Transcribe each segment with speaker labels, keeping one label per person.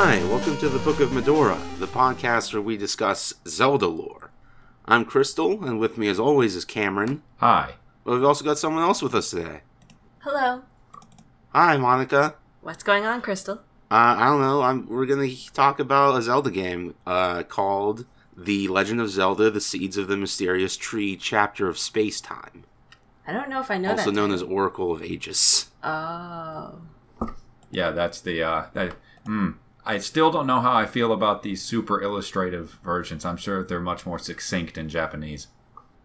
Speaker 1: Hi, welcome to the Book of Mudora, the podcast where we discuss Zelda lore. I'm Crystal, and with me as always is Cameron.
Speaker 2: Hi.
Speaker 1: But we've also got someone else with us today.
Speaker 3: Hello.
Speaker 1: Hi, Monica.
Speaker 3: What's going on, Crystal?
Speaker 1: Uh, I don't know. I'm, we're gonna talk about a Zelda game uh, called The Legend of Zelda: The Seeds of the Mysterious Tree, Chapter of Space Time,
Speaker 3: I don't know if I know that
Speaker 1: also
Speaker 3: that.
Speaker 1: known as Oracle of Ages.
Speaker 3: Oh.
Speaker 2: Yeah, that's the uh that mm, I still don't know how I feel about these super illustrative versions. I'm sure they're much more succinct in Japanese.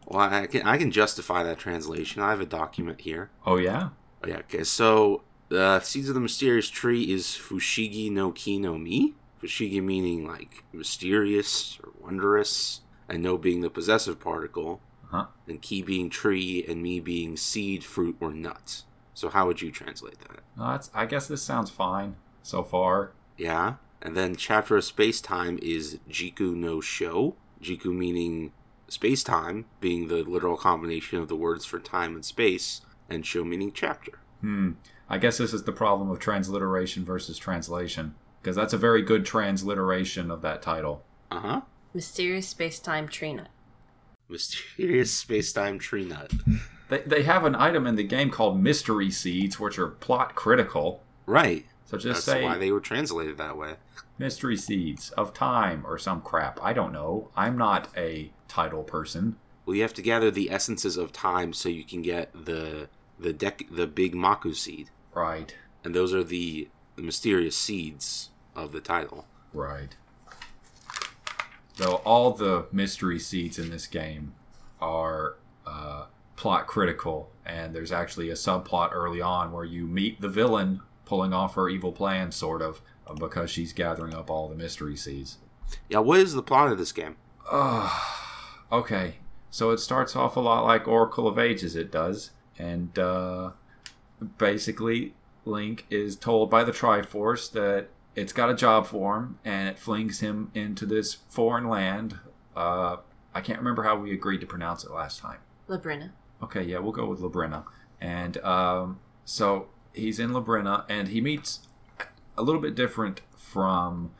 Speaker 1: Well, I can I can justify that translation. I have a document here.
Speaker 2: Oh yeah?
Speaker 1: Oh, yeah. Okay. So the Seeds of the Mysterious Tree is Fushigi no Ki no Mi. Fushigi meaning like mysterious or wondrous, and no being the possessive particle,
Speaker 2: Huh?
Speaker 1: and Ki being tree, and Mi being seed, fruit, or nut. So how would you translate that?
Speaker 2: That's I guess this sounds fine so far.
Speaker 1: Yeah. And then chapter of space time is Jiku no Sho. Jiku meaning space time, being the literal combination of the words for time and space, and Sho meaning chapter.
Speaker 2: Hmm. I guess this is the problem of transliteration versus translation because that's a very good transliteration of that title.
Speaker 1: Uh huh.
Speaker 3: Mysterious space time tree nut.
Speaker 1: Mysterious space time tree nut.
Speaker 2: They they have an item in the game called mystery seeds which are plot critical.
Speaker 1: Right.
Speaker 2: So just
Speaker 1: That's
Speaker 2: say
Speaker 1: why they were translated that way.
Speaker 2: mystery seeds of time or some crap. I don't know. I'm not a title person.
Speaker 1: Well, you have to gather the essences of time so you can get the the deck the big Maku seed,
Speaker 2: Right.
Speaker 1: and those are the, the mysterious seeds of the title.
Speaker 2: Right. Though all the mystery seeds in this game are uh, plot critical, and there's actually a subplot early on where you meet the villain pulling off her evil plan, sort of, uh, because she's gathering up all the mystery seeds.
Speaker 1: Yeah, what is the plot of this game?
Speaker 2: okay, so it starts off a lot like Oracle of Ages, it does, and uh, basically, Link is told by the Triforce that it's got a job for him, and it flings him into this foreign land. Uh, I can't remember how we agreed to pronounce it last time.
Speaker 3: Labrynna.
Speaker 2: Okay, yeah, we'll go with Labrynna. And um, so he's in Labrynna, and he meets a little bit different from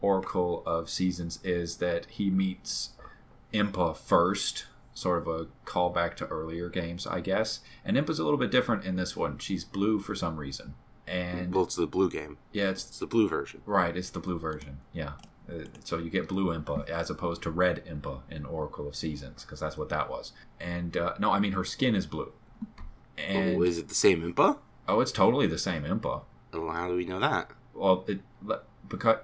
Speaker 2: Oracle of Seasons is that he meets Impa first, sort of a callback to earlier games, I guess. And Impa's a little bit different in this one. She's blue for some reason, and
Speaker 1: Well, it's the blue game.
Speaker 2: yeah, it's
Speaker 1: It's the blue version.
Speaker 2: Right, it's the blue version. Yeah. Uh, So you get blue Impa as opposed to red Impa in Oracle of Seasons because that's what that was. And uh, no, I mean her skin is blue. And
Speaker 1: oh, is it the same Impa?
Speaker 2: Oh, it's totally the same Impa.
Speaker 1: Oh, how do we know that?
Speaker 2: Well, it because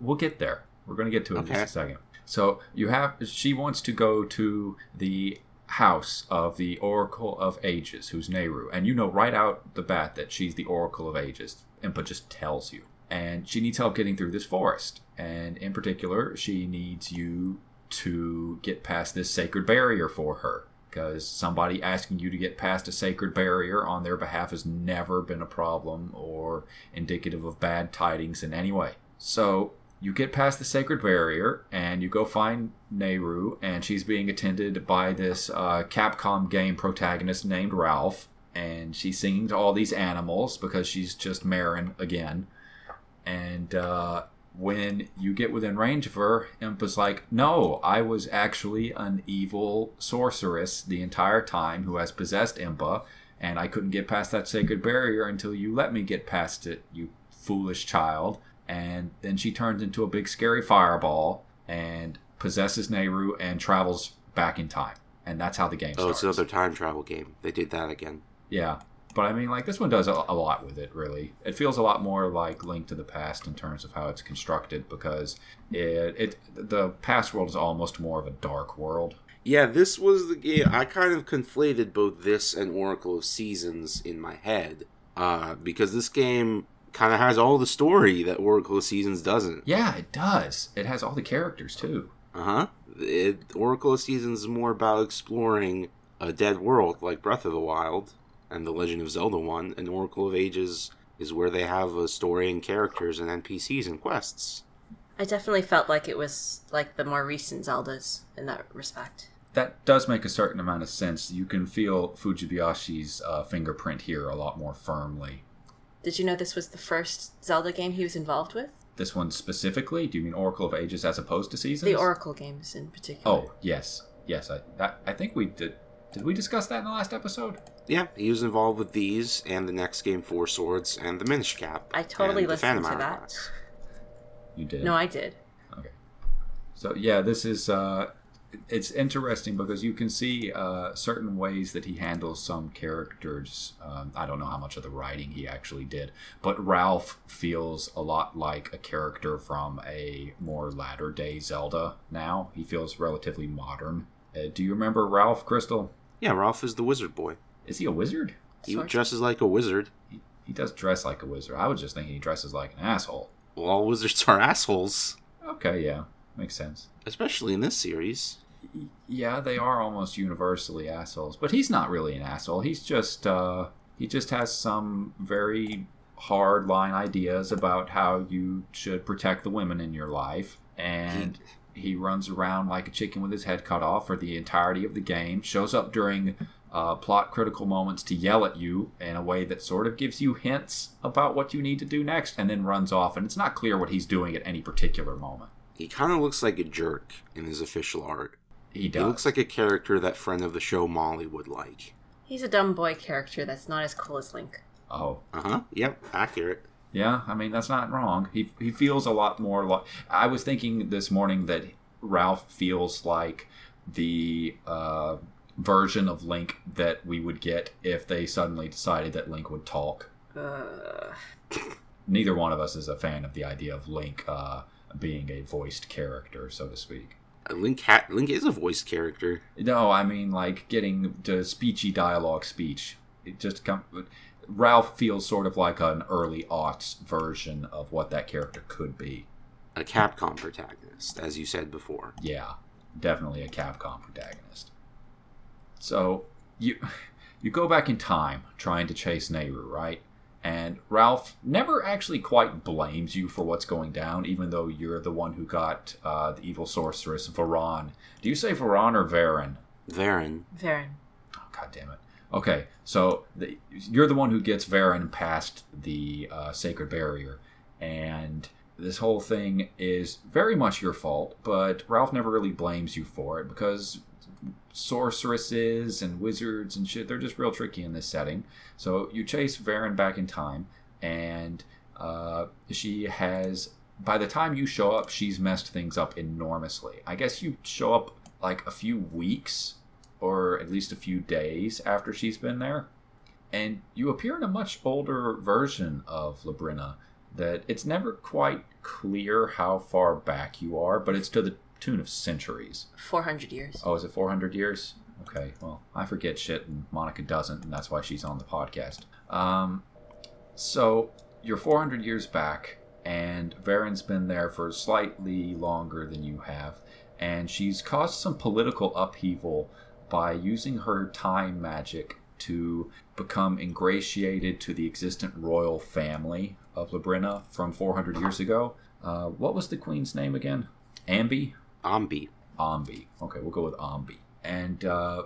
Speaker 2: we'll get there. We're going to get to it in just a second. So you have she wants to go to the house of the Oracle of Ages, who's Nayru, and you know right out the bat that she's the Oracle of Ages. Impa just tells you, and she needs help getting through this forest, and in particular, she needs you to get past this sacred barrier for her. Because somebody asking you to get past a sacred barrier on their behalf has never been a problem or indicative of bad tidings in any way. So you get past the sacred barrier and you go find Nayru, and she's being attended by this uh, Capcom game protagonist named Ralph. And she's singing to all these animals because she's just Marin again. And uh, when you get within range of her, Impa's like, No, I was actually an evil sorceress the entire time who has possessed Impa, and I couldn't get past that sacred barrier until you let me get past it, you foolish child. And then she turns into a big scary fireball and possesses Nayru and travels back in time. And that's how the game
Speaker 1: Oh,
Speaker 2: starts.
Speaker 1: it's another time travel game. They did that again.
Speaker 2: Yeah. But I mean, like, this one does a, a lot with it, really. It feels a lot more like Link to the Past in terms of how it's constructed because it, it the past world is almost more of a dark world.
Speaker 1: Yeah, this was the game. I kind of conflated both this and Oracle of Seasons in my head uh, because this game kind of has all the story that Oracle of Seasons doesn't.
Speaker 2: Yeah, it does. It has all the characters, too.
Speaker 1: Uh huh. Oracle of Seasons is more about exploring a dead world like Breath of the Wild and The Legend of Zelda 1, and Oracle of Ages is where they have a story and characters and NPCs and quests.
Speaker 3: I definitely felt like it was like the more recent Zeldas in that respect.
Speaker 2: That does make a certain amount of sense. You can feel Fujibayashi's uh, fingerprint here a lot more firmly.
Speaker 3: Did you know this was the first Zelda game he was involved with?
Speaker 2: This one specifically? Do you mean Oracle of Ages as opposed to seasons?
Speaker 3: The Oracle games in particular.
Speaker 2: Oh yes, yes. I I, I think we did. Did we discuss that in the last episode?
Speaker 1: Yeah, he was involved with these and the next game, Four Swords, and the Minish Cap.
Speaker 3: I totally
Speaker 1: and the
Speaker 3: listened
Speaker 1: Phantom
Speaker 3: to that.
Speaker 1: Hourglass.
Speaker 2: You did.
Speaker 3: No, I did.
Speaker 2: Okay. So yeah, this is uh, it's interesting because you can see uh, certain ways that he handles some characters. Um, I don't know how much of the writing he actually did, but Ralph feels a lot like a character from a more latter day Zelda. Now he feels relatively modern. Uh, do you remember Ralph Crystal?
Speaker 1: Yeah, Ralph is the wizard boy.
Speaker 2: Is he a wizard?
Speaker 1: He
Speaker 3: Sort of.
Speaker 1: dresses like a wizard.
Speaker 2: He, he does dress like a wizard. I was just thinking he dresses like an asshole.
Speaker 1: Well, all wizards are assholes,
Speaker 2: Okay, yeah, makes sense.
Speaker 1: especially in this series.
Speaker 2: Yeah, they are almost universally assholes, but he's not really an asshole. He's just uh he just has some very hard line ideas about how you should protect the women in your life and he runs around like a chicken with his head cut off for the entirety of the game, shows up during uh, plot critical moments to yell at you in a way that sort of gives you hints about what you need to do next, and then runs off. And it's not clear what he's doing at any particular moment.
Speaker 1: He kind of looks like a jerk in his official art.
Speaker 2: He does.
Speaker 1: He looks like a character that friend of the show Molly would like.
Speaker 3: He's a dumb boy character that's not as cool as Link.
Speaker 2: oh,
Speaker 1: Uh huh. Yep. Accurate.
Speaker 2: Yeah, I mean that's not wrong. He he feels a lot more like I was thinking this morning that Ralph feels like the uh, version of Link that we would get if they suddenly decided that Link would talk.
Speaker 3: Uh,
Speaker 2: Neither one of us is a fan of the idea of Link uh, being a voiced character, so to speak.
Speaker 1: Uh, Link ha- Link is a voiced character.
Speaker 2: No, I mean like getting to speechy dialogue speech. It just come. Ralph feels sort of like an early aughts version of what that character could be.
Speaker 1: A Capcom protagonist, as you said before.
Speaker 2: Yeah, definitely a Capcom protagonist. So you you go back in time trying to chase Nayru, right? And Ralph never actually quite blames you for what's going down, even though you're the one who got uh, the evil sorceress Varan. Do you say Varan or Varen?
Speaker 1: Varen.
Speaker 3: Varen.
Speaker 2: Oh, God damn it. Okay, so the, you're the one who gets Varen past the uh, sacred barrier, and this whole thing is very much your fault. But Ralph never really blames you for it because sorceresses and wizards and shit—they're just real tricky in this setting. So you chase Varen back in time, and uh, she has. By the time you show up, she's messed things up enormously. I guess you show up like a few weeks or at least a few days after she's been there. And you appear in a much older version of Labrynna that it's never quite clear how far back you are, but it's to the tune of centuries.
Speaker 3: 400 years.
Speaker 2: Oh, is it 400 years? Okay, well, I forget shit, and Monica doesn't, and that's why she's on the podcast. Um, so, you're 400 years back, and Varen's been there for slightly longer than you have, and she's caused some political upheaval by using her time magic to become ingratiated to the existent royal family of Labrynna from 400 years ago. Uh, what was the queen's name again? Ambi?
Speaker 1: Ambi.
Speaker 2: Ambi. Okay, we'll go with Ambi. And uh,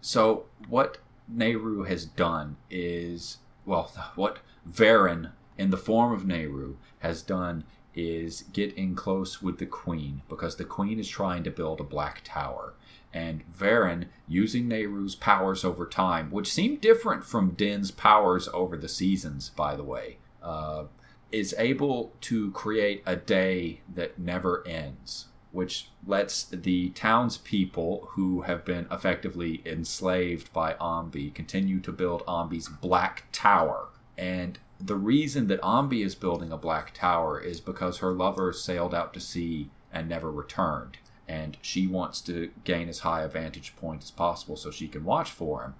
Speaker 2: so, what Nayru has done is, well, what Varen, in the form of Nayru, has done is get in close with the Queen because the Queen is trying to build a black tower. And Varen, using Nayru's powers over time, which seem different from Din's powers over the seasons, by the way, uh, is able to create a day that never ends which lets the townspeople who have been effectively enslaved by Ambi continue to build Ambi's Black Tower. And the reason that Ambi is building a Black Tower is because her lover sailed out to sea and never returned. And she wants to gain as high a vantage point as possible so she can watch for him.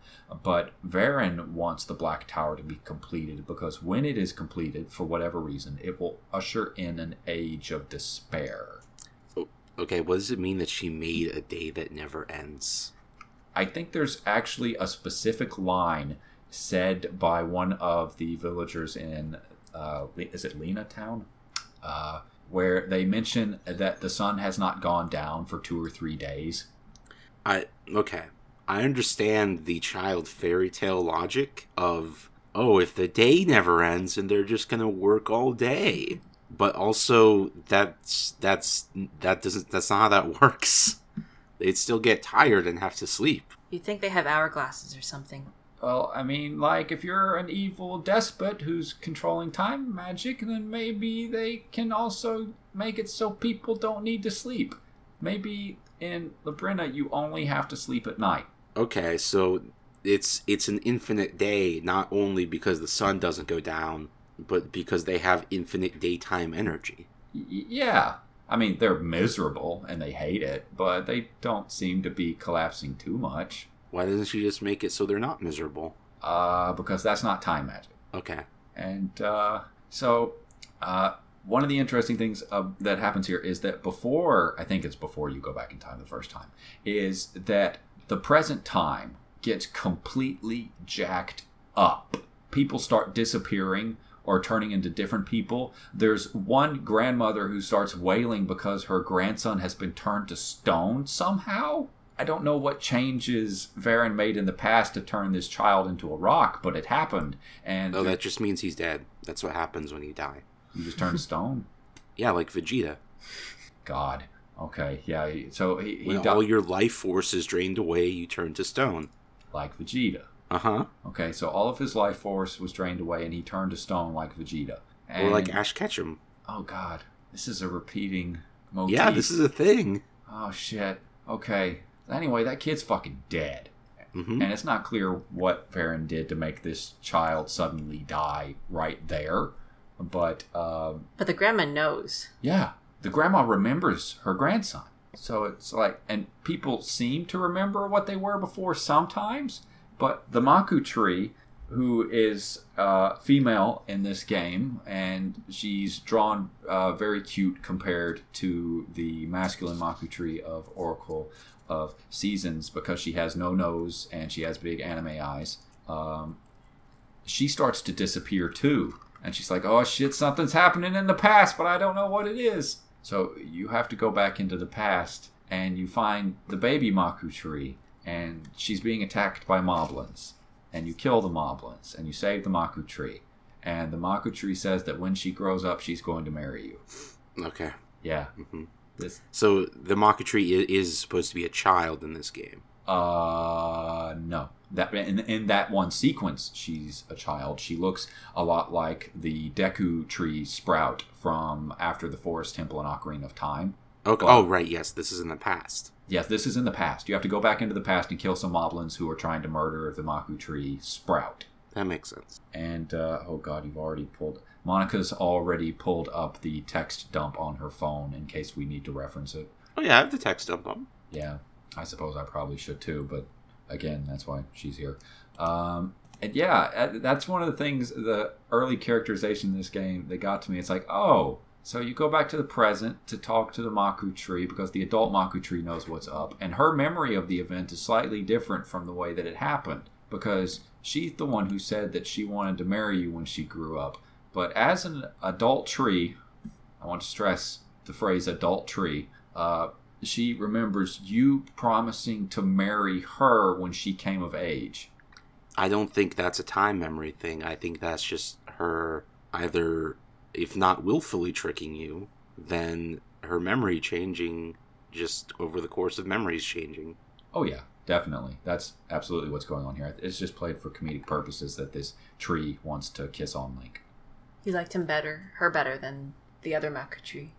Speaker 2: But Varen wants the Black Tower to be completed because when it is completed, for whatever reason, it will usher in an age of despair.
Speaker 1: Okay, what does it mean that she made a day that never ends?
Speaker 2: I think there's actually a specific line said by one of the villagers in, uh, is it Lynna Town? Uh, where they mention that the sun has not gone down for two or three days.
Speaker 1: I okay. I understand the child fairy tale logic of oh, if the day never ends and they're just gonna work all day. but also that's that's that doesn't that's not how that works. They'd still get tired and have to sleep.
Speaker 3: You'd think they have hourglasses or something.
Speaker 2: Well, I mean, like, if you're an evil despot who's controlling time magic, then maybe they can also make it so people don't need to sleep. Maybe in Labrynna, you only have to sleep at night.
Speaker 1: Okay, so it's it's an infinite day not only because the sun doesn't go down, but because they have infinite daytime energy.
Speaker 2: Y- yeah. I mean, they're miserable and they hate it, but they don't seem to be collapsing too much.
Speaker 1: Why doesn't she just make it so they're not miserable?
Speaker 2: Uh, because that's not time magic.
Speaker 1: Okay.
Speaker 2: And uh, so, uh, one of the interesting things uh, that happens here is that before, I think it's before you go back in time the first time, is that the present time gets completely jacked up. People start disappearing or turning into different people. There's one grandmother who starts wailing because her grandson has been turned to stone somehow. I don't know what changes Varen made in the past to turn this child into a rock, but it happened. And
Speaker 1: Oh, that just means he's dead. That's what happens when you die.
Speaker 2: you just turn to stone.
Speaker 1: Yeah, like Vegeta.
Speaker 2: God. Okay. Yeah. So he, he
Speaker 1: When
Speaker 2: died
Speaker 1: all your life force is drained away, you turn to stone.
Speaker 2: like Vegeta.
Speaker 1: Uh huh.
Speaker 2: Okay. So all of his life force was drained away, and he turned to stone like Vegeta. And,
Speaker 1: Or like Ash Ketchum.
Speaker 2: oh God, this is a repeating motif.
Speaker 1: Yeah, this is a thing.
Speaker 2: Oh shit. Okay. Anyway, that kid's fucking dead.
Speaker 1: hmm
Speaker 2: And it's not clear what Varen did to make this child suddenly die right there. But um,
Speaker 3: But the grandma knows.
Speaker 2: yeah, the grandma remembers her grandson. So it's like, and people seem to remember what they were before sometimes. But the Maku tree, who is uh, female in this game, and she's drawn uh, very cute compared to the masculine Maku tree of Oracle of Seasons because she has no nose and she has big anime eyes. Um, she starts to disappear too. And she's like, oh shit, something's happening in the past, but I don't know what it is. So you have to go back into the past and you find the baby Maku tree and she's being attacked by moblins. And you kill the moblins and you save the Maku tree. And the Maku tree says that when she grows up, she's going to marry you.
Speaker 1: Okay.
Speaker 2: Yeah.
Speaker 1: hmm
Speaker 2: This,
Speaker 1: So the Maku tree is supposed to be a child in this game.
Speaker 2: Uh, no. That in, in that one sequence, she's a child. She looks a lot like the Deku tree sprout from after the Forest Temple and Ocarina of Time.
Speaker 1: Okay.
Speaker 2: Well-
Speaker 1: oh, right. Yes, this is in the past.
Speaker 2: Yes, this is in the past. You have to go back into the past and kill some moblins who are trying to murder the Maku tree sprout.
Speaker 1: That makes sense.
Speaker 2: And uh, oh god, you've already pulled. Monica's already pulled up the text dump on her phone in case we need to reference it.
Speaker 1: Oh yeah, I have the text dump on.
Speaker 2: Yeah, I suppose I probably should too, but again, that's why she's here. Um, and yeah, uh, that's one of the things, the early characterization in this game that got to me. It's like, oh, so you go back to the present to talk to the Maku tree because the adult Maku tree knows what's up. And her memory of the event is slightly different from the way that it happened because she's the one who said that she wanted to marry you when she grew up. But as an adult tree, I want to stress the phrase adult tree. Uh, she remembers you promising to marry her when she came of age.
Speaker 1: I don't think that's a time memory thing. I think that's just her either, if not willfully tricking you, then her memory changing just over the course of memories changing.
Speaker 2: Oh yeah, definitely. That's absolutely what's going on here. It's just played for comedic purposes that this tree wants to kiss on Link.
Speaker 3: You liked him better, her better than the other Maku tree.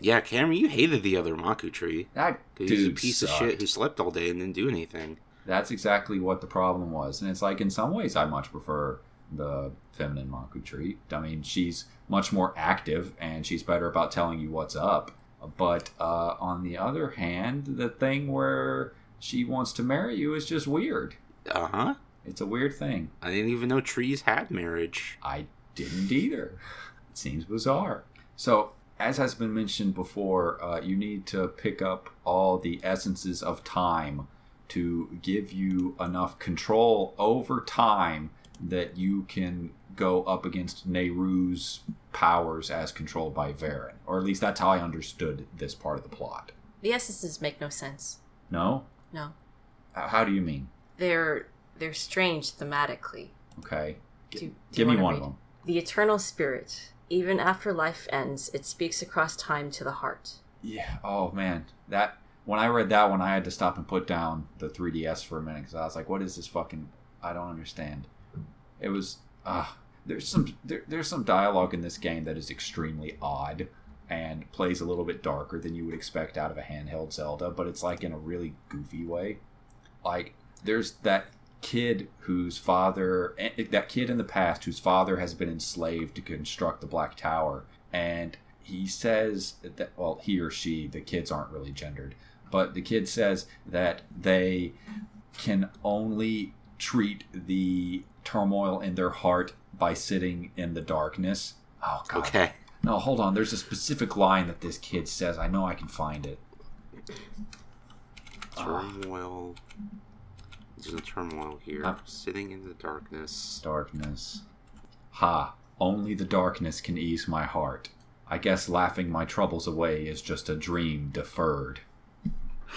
Speaker 1: Yeah, Cameron, you hated the other Maku tree.
Speaker 2: That
Speaker 1: 'cause he's a
Speaker 2: dude
Speaker 1: piece of shit who slept all day and didn't do anything.
Speaker 2: That's exactly what the problem was. And it's like, in some ways, I much prefer the feminine Maku tree. I mean, she's much more active and she's better about telling you what's up. But uh, on the other hand, the thing where she wants to marry you is just weird.
Speaker 1: Uh huh.
Speaker 2: It's a weird thing.
Speaker 1: I didn't even know trees had marriage.
Speaker 2: I didn't either. It seems bizarre. So, as has been mentioned before, uh, you need to pick up all the essences of time to give you enough control over time that you can go up against Nayru's powers as controlled by Varen. Or at least that's how I understood this part of the plot.
Speaker 3: The essences make no sense.
Speaker 2: No?
Speaker 3: No.
Speaker 2: How do you mean?
Speaker 3: They're they're strange thematically.
Speaker 2: Okay.
Speaker 3: Do, do
Speaker 2: Give me one
Speaker 3: read?
Speaker 2: of them.
Speaker 3: The eternal spirit, Even after life ends, it speaks across time to the heart.
Speaker 2: Yeah. Oh man, that when I read that one, I had to stop and put down the 3ds for a minute because I was like, "What is this fucking? I don't understand." It was ah. there's some there, there's some dialogue in this game that is extremely odd and plays a little bit darker than you would expect out of a handheld Zelda, but it's like in a really goofy way. Like there's that kid whose father eh, that kid in the past whose father has been enslaved to construct the black tower and he says that well he or she the kids aren't really gendered but the kid says that they can only treat the turmoil in their heart by sitting in the darkness. Oh god.
Speaker 1: Okay.
Speaker 2: no hold on. There's a specific line that this kid says. I know i can find it.
Speaker 1: Turmoil. There's a turmoil here.
Speaker 2: Uh,
Speaker 1: Sitting in the darkness.
Speaker 2: Darkness. Ha, only the darkness can ease my heart. I guess laughing my troubles away is just a dream deferred.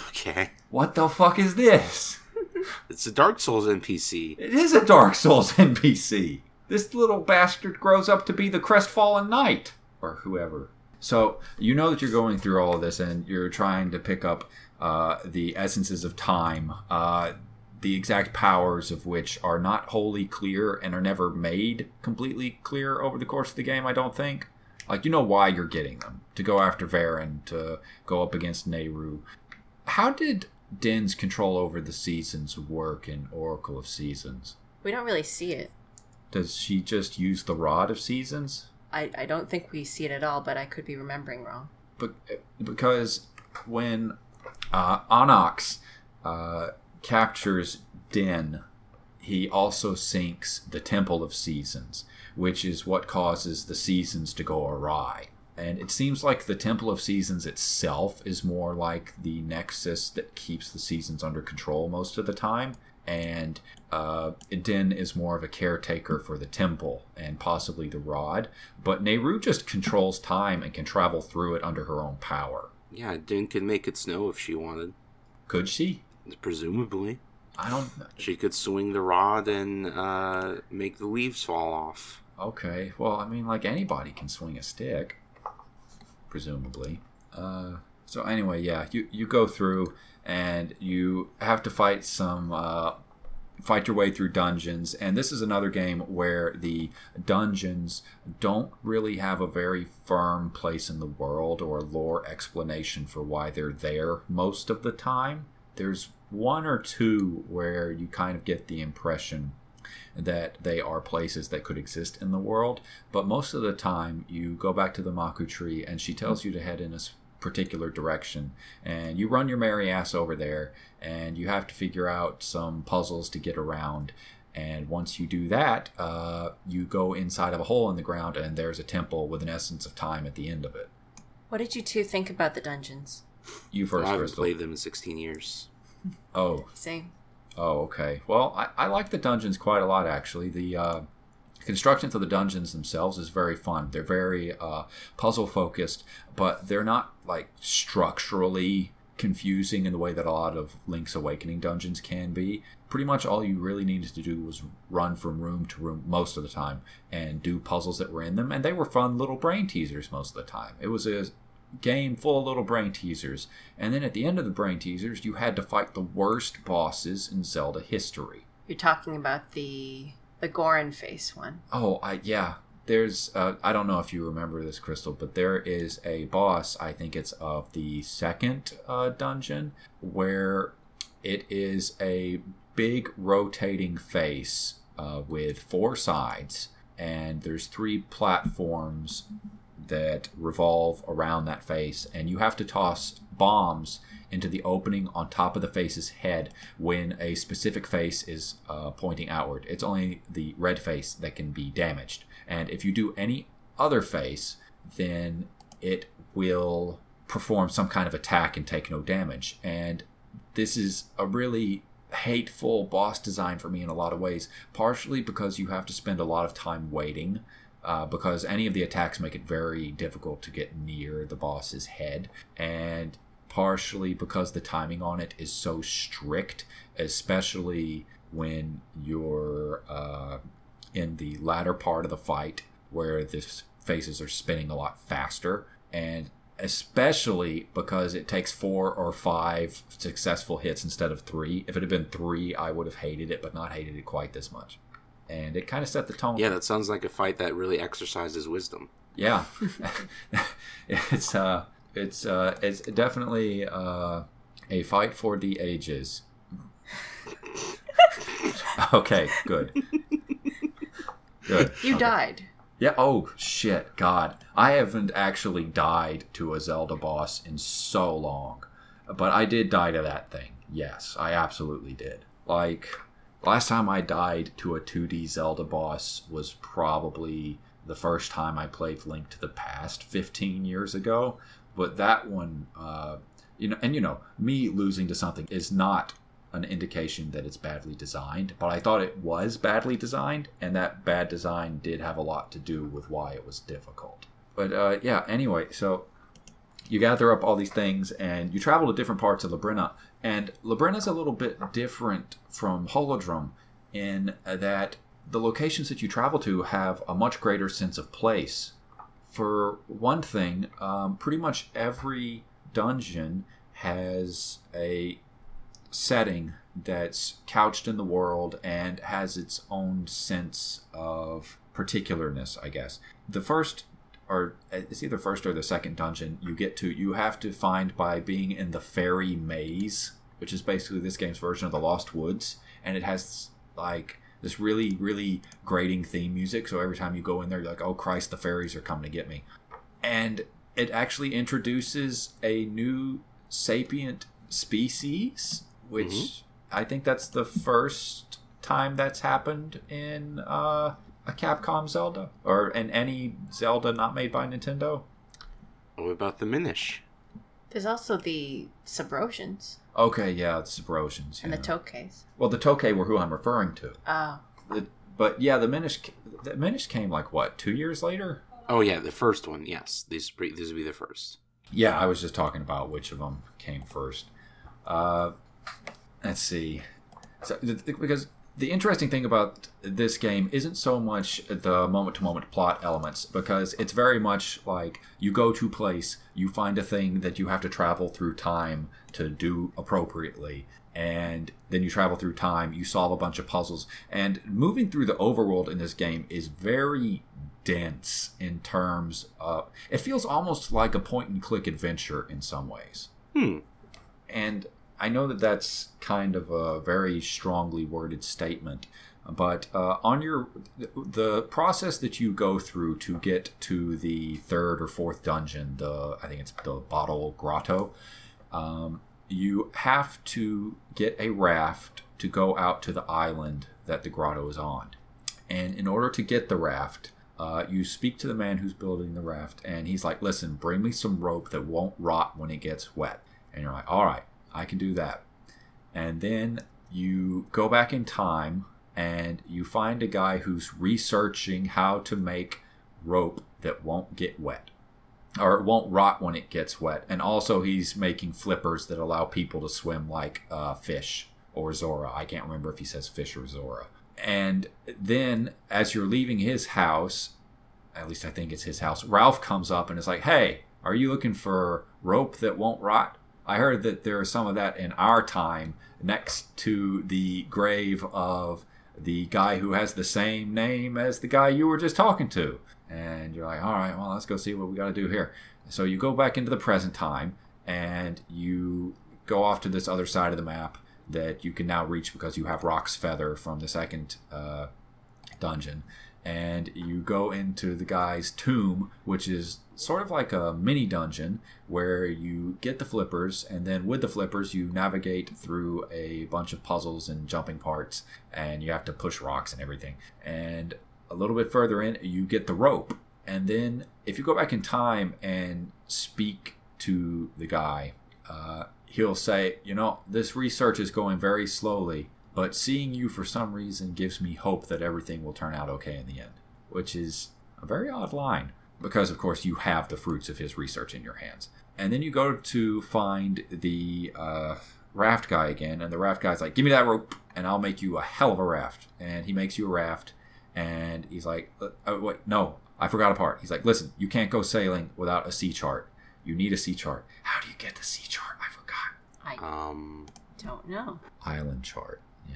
Speaker 1: Okay.
Speaker 2: What the fuck is this?
Speaker 1: It's a Dark Souls NPC.
Speaker 2: It is a Dark Souls NPC. This little bastard grows up to be the crestfallen knight, or whoever. So you know that you're going through all of this, and you're trying to pick up uh, the essences of time, uh, the exact powers of which are not wholly clear and are never made completely clear over the course of the game. I don't think. Like you know why you're getting them to go after Varen, to go up against Nayru. How did Din's control over the seasons work in Oracle of Seasons?
Speaker 3: We don't really see it.
Speaker 2: Does she just use the Rod of Seasons?
Speaker 3: I, I don't think we see it at all, but I could be remembering wrong.
Speaker 2: Be- because when uh, Onyx uh, captures Din, he also sinks the Temple of Seasons, which is what causes the seasons to go awry. And it seems like the Temple of Seasons itself is more like the nexus that keeps the seasons under control most of the time. And uh, Din is more of a caretaker for the temple and possibly the rod. But Nayru just controls time and can travel through it under her own power.
Speaker 1: Yeah, Din could make it snow if she wanted.
Speaker 2: Could she?
Speaker 1: Presumably.
Speaker 2: I don't.
Speaker 1: She could swing the rod and uh, make the leaves fall off.
Speaker 2: Okay. Well, I mean, like anybody can swing a stick, presumably. Uh, so anyway, yeah, you you go through and you have to fight some. Uh, fight your way through dungeons and this is another game where the dungeons don't really have a very firm place in the world or lore explanation for why they're there most of the time there's one or two where you kind of get the impression that they are places that could exist in the world. But most of the time, you go back to the Maku tree and she tells you to head in a particular direction. And you run your merry ass over there and you have to figure out some puzzles to get around. And once you do that, uh, you go inside of a hole in the ground and there's a temple with an essence of time at the end of it.
Speaker 3: What did you two think about the dungeons?
Speaker 2: You first.
Speaker 1: I
Speaker 2: first,
Speaker 1: haven't
Speaker 2: Crystal.
Speaker 1: played them in 16 years.
Speaker 2: Oh,
Speaker 3: Same.
Speaker 2: Oh, okay. Well, I, I like the dungeons quite a lot, actually. The uh, construction of the dungeons themselves is very fun. They're very uh, puzzle focused, but they're not like structurally confusing in the way that a lot of Link's Awakening dungeons can be. Pretty much all you really needed to do was run from room to room most of the time and do puzzles that were in them, and they were fun little brain teasers most of the time. It was a game full of little brain teasers, and then at the end of the brain teasers, you had to fight the worst bosses in Zelda history.
Speaker 3: You're talking about the the Goron face one.
Speaker 2: Oh, I yeah. There's uh, I don't know if you remember this, Crystal, but there is a boss. I think it's of the second uh, dungeon where it is a big rotating face uh, with four sides, and there's three platforms that revolve around that face, and you have to toss bombs into the opening on top of the face's head when a specific face is uh, pointing outward. It's only the red face that can be damaged, and if you do any other face, then it will perform some kind of attack and take no damage. And this is a really hateful boss design for me in a lot of ways, partially because you have to spend a lot of time waiting uh, because any of the attacks make it very difficult to get near the boss's head, and partially because the timing on it is so strict, especially when you're uh, in the latter part of the fight where this faces are spinning a lot faster, and especially because it takes four or five successful hits instead of three. If it had been three, I would have hated it, but not hated it quite this much. And it kind of set the tone.
Speaker 1: Yeah, that sounds like a fight that really exercises wisdom.
Speaker 2: Yeah, it's uh, it's uh, it's definitely uh, a fight for the ages. okay, good, good.
Speaker 3: You
Speaker 2: Okay.
Speaker 3: died.
Speaker 2: Yeah. Oh shit, God, I haven't actually died to a Zelda boss in so long, but I did die to that thing. Yes, I absolutely did. Like last time I died to a 2D Zelda boss was probably the first time I played Link to the Past 15 years ago. But that one, uh, you know, and you know, me losing to something is not an indication that it's badly designed, but I thought it was badly designed, and that bad design did have a lot to do with why it was difficult. But uh, yeah, anyway, so you gather up all these things and you travel to different parts of Labrynna. And Labrynna's a little bit different from Holodrum in that the locations that you travel to have a much greater sense of place. For one thing, um, pretty much every dungeon has a setting that's couched in the world and has its own sense of particularness, I guess. The first or it's either first or the second dungeon you get to you have to find by being in the fairy maze which is basically this game's version of the lost woods and it has like this really really grating theme music so every time you go in there you're like oh christ the fairies are coming to get me and it actually introduces a new sapient species which
Speaker 1: Mhm.
Speaker 2: i think that's the first time that's happened in uh a Capcom Zelda or in any Zelda not made by Nintendo.
Speaker 1: What about the Minish?
Speaker 3: There's also the Subrosians
Speaker 2: Okay, yeah, the Subrosians.
Speaker 3: and
Speaker 2: yeah.
Speaker 3: the Tokes.
Speaker 2: well, the Tokay were who I'm referring to.
Speaker 3: Oh,
Speaker 2: The, but yeah, the Minish, the Minish came like what two years later?
Speaker 1: Oh yeah, the first one. Yes, this this would be the first.
Speaker 2: Yeah, I was just talking about which of them came first. Uh, let's see. So, th- th- because the interesting thing about this game isn't so much the moment to moment plot elements, because it's very much like you go to place, you find a thing that you have to travel through time to do appropriately. And then you travel through time, you solve a bunch of puzzles. And moving through the overworld in this game is very dense in terms of. It feels almost like a point and click adventure in some ways.
Speaker 1: Hmm.
Speaker 2: And I know that that's kind of a very strongly worded statement, but uh, on your the process that you go through to get to the third or fourth dungeon, the I think it's the Bottle Grotto, um, you have to get a raft to go out to the island that the grotto is on. And in order to get the raft, uh, you speak to the man who's building the raft, and he's like, "Listen, bring me some rope that won't rot when it gets wet." And you're like, "All right, I can do that." And then you go back in time, and you find a guy who's researching how to make rope that won't get wet, or it won't rot when it gets wet. And also, he's making flippers that allow people to swim like uh, fish or Zora. I can't remember if he says fish or Zora. And then, as you're leaving his house, at least I think it's his house, Ralph comes up and is like, Hey, are you looking for rope that won't rot? I heard that there is some of that in our time next to the grave of the guy who has the same name as the guy you were just talking to. And you're like, All right, well, let's go see what we got to do here. So you go back into the present time and you go off to this other side of the map that you can now reach because you have Roc's Feather from the second uh, dungeon. And you go into the guy's tomb, which is sort of like a mini dungeon where you get the flippers, and then with the flippers, you navigate through a bunch of puzzles and jumping parts, and you have to push rocks and everything. And a little bit further in, you get the rope. And then if you go back in time and speak to the guy, uh, he'll say, You know, this research is going very slowly, but seeing you for some reason gives me hope that everything will turn out okay in the end. Which is a very odd line, because of course you have the fruits of his research in your hands. And then you go to find the uh, raft guy again, and the raft guy's like, Give me that rope, and I'll make you a hell of a raft. And he makes you a raft, and he's like, uh, oh, Wait, no, I forgot a part. He's like, listen, you can't go sailing without a sea chart. You need a sea chart. How do you get the sea chart? I forgot.
Speaker 3: I
Speaker 1: Um,
Speaker 3: don't know.
Speaker 2: Island chart. Yeah,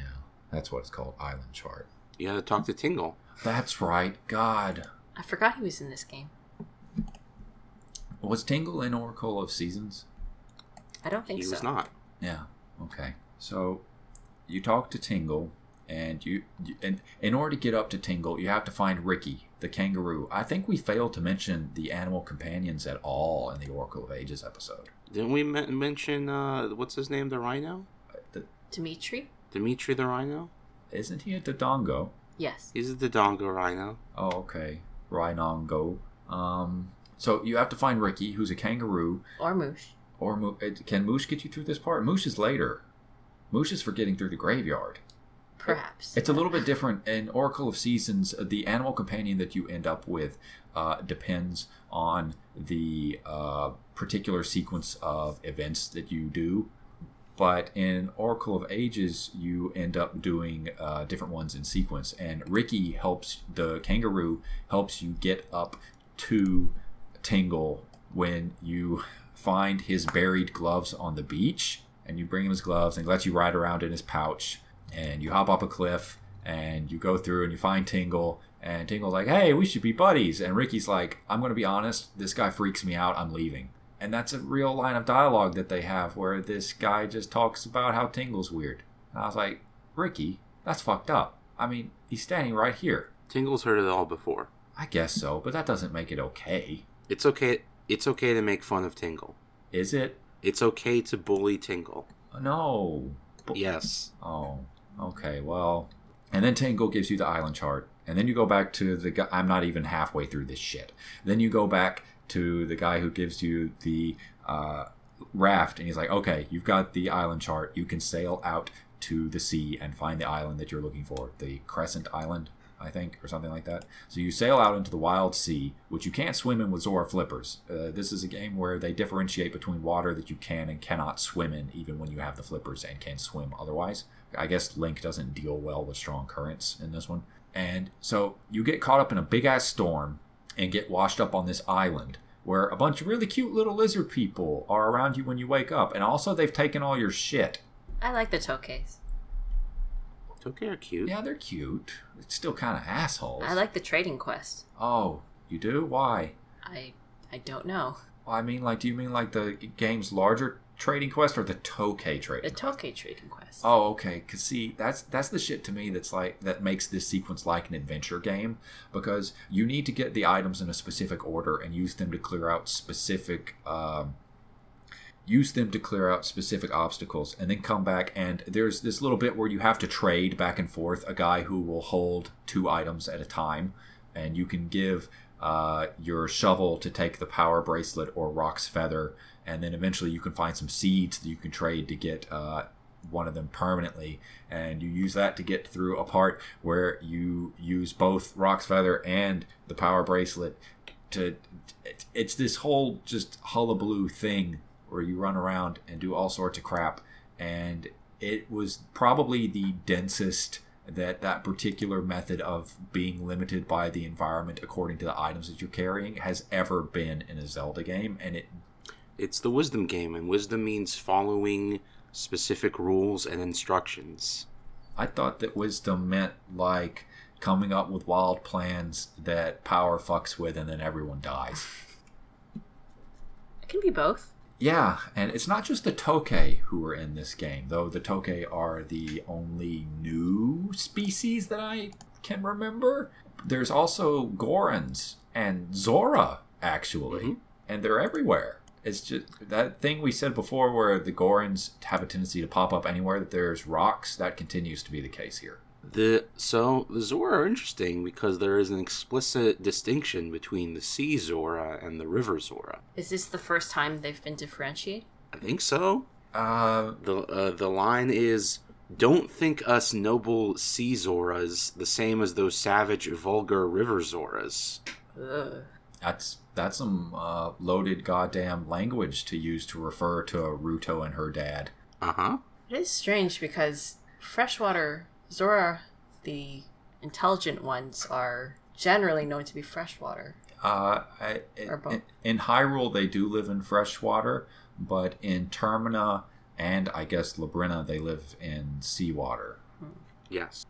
Speaker 2: that's what it's called. Island chart.
Speaker 1: you had to talk to Tingle.
Speaker 2: That's right. God.
Speaker 3: I forgot he was in this game.
Speaker 2: Was Tingle in Oracle of Seasons?
Speaker 3: I don't think
Speaker 1: He
Speaker 3: so.
Speaker 1: was not.
Speaker 2: Yeah. Okay. So you talk to Tingle, and you, you and in order to get up to Tingle, you have to find Ricky, the kangaroo. I think we failed to mention the animal companions at all in the Oracle of Ages episode.
Speaker 1: Didn't we men- mention uh, what's his name, the rhino?
Speaker 2: The,
Speaker 3: Dimitri?
Speaker 1: Dimitri the rhino.
Speaker 2: isn't he a Dodongo?
Speaker 3: Yes.
Speaker 1: He's the Dodongo rhino.
Speaker 2: Oh, okay. Rhinongo. Um. So you have to find Ricky, who's a kangaroo,
Speaker 3: Or Moosh.
Speaker 2: or Mo- uh, can Moosh get you through this part? Moosh is later. Moosh is for getting through the graveyard.
Speaker 3: Perhaps.
Speaker 2: It's a little bit different in Oracle of Seasons. The animal companion that you end up with uh, depends on the uh, particular sequence of events that you do. But in Oracle of Ages, you end up doing uh, different ones in sequence. And Ricky helps the kangaroo helps you get up to Tingle when you find his buried gloves on the beach, and you bring him his gloves and lets you ride around in his pouch and you hop up a cliff and you go through and you find Tingle and Tingle's like, "Hey, we should be buddies." And Ricky's like, "I'm going to be honest, this guy freaks me out. I'm leaving." And that's a real line of dialogue that they have where this guy just talks about how Tingle's weird. And I was like, "Ricky, that's fucked up." I mean, he's standing right here.
Speaker 1: Tingle's heard it all before.
Speaker 2: I guess so, but that doesn't make it okay.
Speaker 1: It's okay. It's okay to make fun of Tingle.
Speaker 2: Is it?
Speaker 1: It's okay to bully Tingle.
Speaker 2: No. Bu-
Speaker 1: Yes.
Speaker 2: Oh, okay. Well, and then Tingle gives you the island chart, and then you go back to the guy. I'm not even halfway through this shit. Then you go back to the guy who gives you the uh, raft, and he's like, "Okay, you've got the island chart. You can sail out to the sea and find the island that you're looking for, the Crescent Island." I think, or something like that. So you sail out into the wild sea, which you can't swim in with Zora flippers. Uh, this is a game where they differentiate between water that you can and cannot swim in, even when you have the flippers and can swim otherwise. I guess Link doesn't deal well with strong currents in this one. And so you get caught up in a big ass storm and get washed up on this island where a bunch of really cute little lizard people are around you when you wake up. And also, they've taken all your shit.
Speaker 3: I like the Tokes.
Speaker 1: Tokay are cute.
Speaker 2: Yeah, they're cute. It's still kind of assholes.
Speaker 3: I like the trading quest.
Speaker 2: Oh, you do? Why?
Speaker 3: I I don't know.
Speaker 2: Well, I mean, like, do you mean like the game's larger trading quest or the Tokay trading?
Speaker 3: The Toke trading quest.
Speaker 2: Oh, okay. Cause see, that's that's the shit to me that's like that makes this sequence like an adventure game because you need to get the items in a specific order and use them to clear out specific um, use them to clear out specific obstacles and then come back and there's this little bit where you have to trade back and forth a guy who will hold two items at a time and you can give uh, your shovel to take the power bracelet or roc's feather and then eventually you can find some seeds that you can trade to get uh, one of them permanently. And you use that to get through a part where you use both roc's feather and the power bracelet to it's this whole just hullabaloo thing where you run around and do all sorts of crap. And it was probably the densest that that particular method of being limited by the environment according to the items that you're carrying has ever been in a Zelda game. And it
Speaker 1: It's the wisdom game, and wisdom means following specific rules and instructions.
Speaker 2: I thought that wisdom meant like coming up with wild plans that power fucks with and then everyone dies.
Speaker 3: It can be both.
Speaker 2: Yeah, and it's not just the Tokay who are in this game, though the Tokay are the only new species that I can remember. There's also Gorons and Zora, actually,
Speaker 1: Mhm.
Speaker 2: and they're everywhere. It's just that thing we said before where the Gorons have a tendency to pop up anywhere that there's rocks, that continues to be the case here.
Speaker 1: The so the Zora are interesting because there is an explicit distinction between the Sea Zora and the River Zora.
Speaker 3: Is this the first time they've been differentiated?
Speaker 1: I think so.
Speaker 2: Uh,
Speaker 1: The uh, the line is don't think us noble sea Zoras the same as those savage vulgar river Zoras.
Speaker 3: Ugh.
Speaker 2: that's that's some uh, loaded goddamn language to use to refer to Ruto and her dad.
Speaker 1: Uh-huh.
Speaker 3: It is strange because freshwater Zora, the intelligent ones, are generally known to be freshwater.
Speaker 2: Uh, I,
Speaker 3: Or both.
Speaker 2: in, in Hyrule, they do live in freshwater, but in Termina and I guess Labrynna, they live in seawater.
Speaker 1: Yes.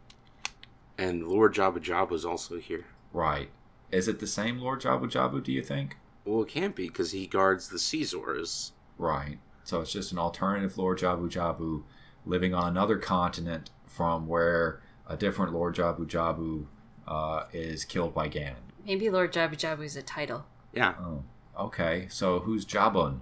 Speaker 1: And Lord Jabu Jabu is also here.
Speaker 2: Right. Is it the same Lord Jabu Jabu, do you think?
Speaker 1: Well, it can't be because he guards the Caesars.
Speaker 2: Right. So it's just an alternative Lord Jabu Jabu living on another continent from where a different Lord Jabu Jabu uh, is killed by Ganon.
Speaker 3: Maybe Lord Jabu Jabu is a title.
Speaker 1: Yeah.
Speaker 2: Oh, okay. So who's Jabun?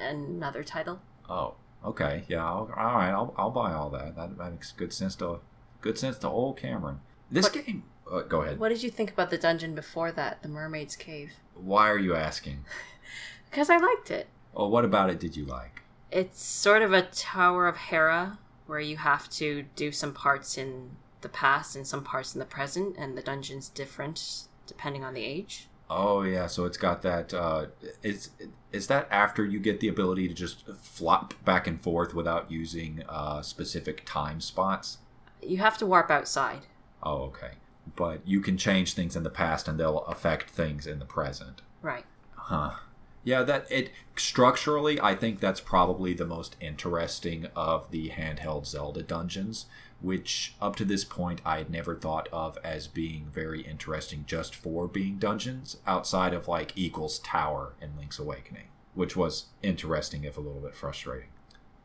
Speaker 3: Another title.
Speaker 2: Oh, okay. Yeah. I'll, all right. I'll, I'll buy all that. that. That makes good sense to good sense to old Cameron. This
Speaker 3: What-
Speaker 2: game. Uh, go ahead.
Speaker 3: What did you think about the dungeon before that, the Mermaid's Cave?
Speaker 2: Why are you asking?
Speaker 3: Because I liked it.
Speaker 2: Well, what about it did you like?
Speaker 3: It's sort of a Tower of Hera where you have to do some parts in the past and some parts in the present, and the dungeon's different depending on the age.
Speaker 2: Oh yeah, so it's got that. Uh, is is that after you get the ability to just flop back and forth without using uh, specific time spots?
Speaker 3: You have to warp outside.
Speaker 2: Oh okay, but you can change things in the past and they'll affect things in the present.
Speaker 3: Right.
Speaker 2: Huh. Yeah, that it structurally, I think that's probably the most interesting of the handheld Zelda dungeons, which up to this point I had never thought of as being very interesting just for being dungeons, outside of like Eagles Tower in Link's Awakening, which was interesting if a little bit frustrating.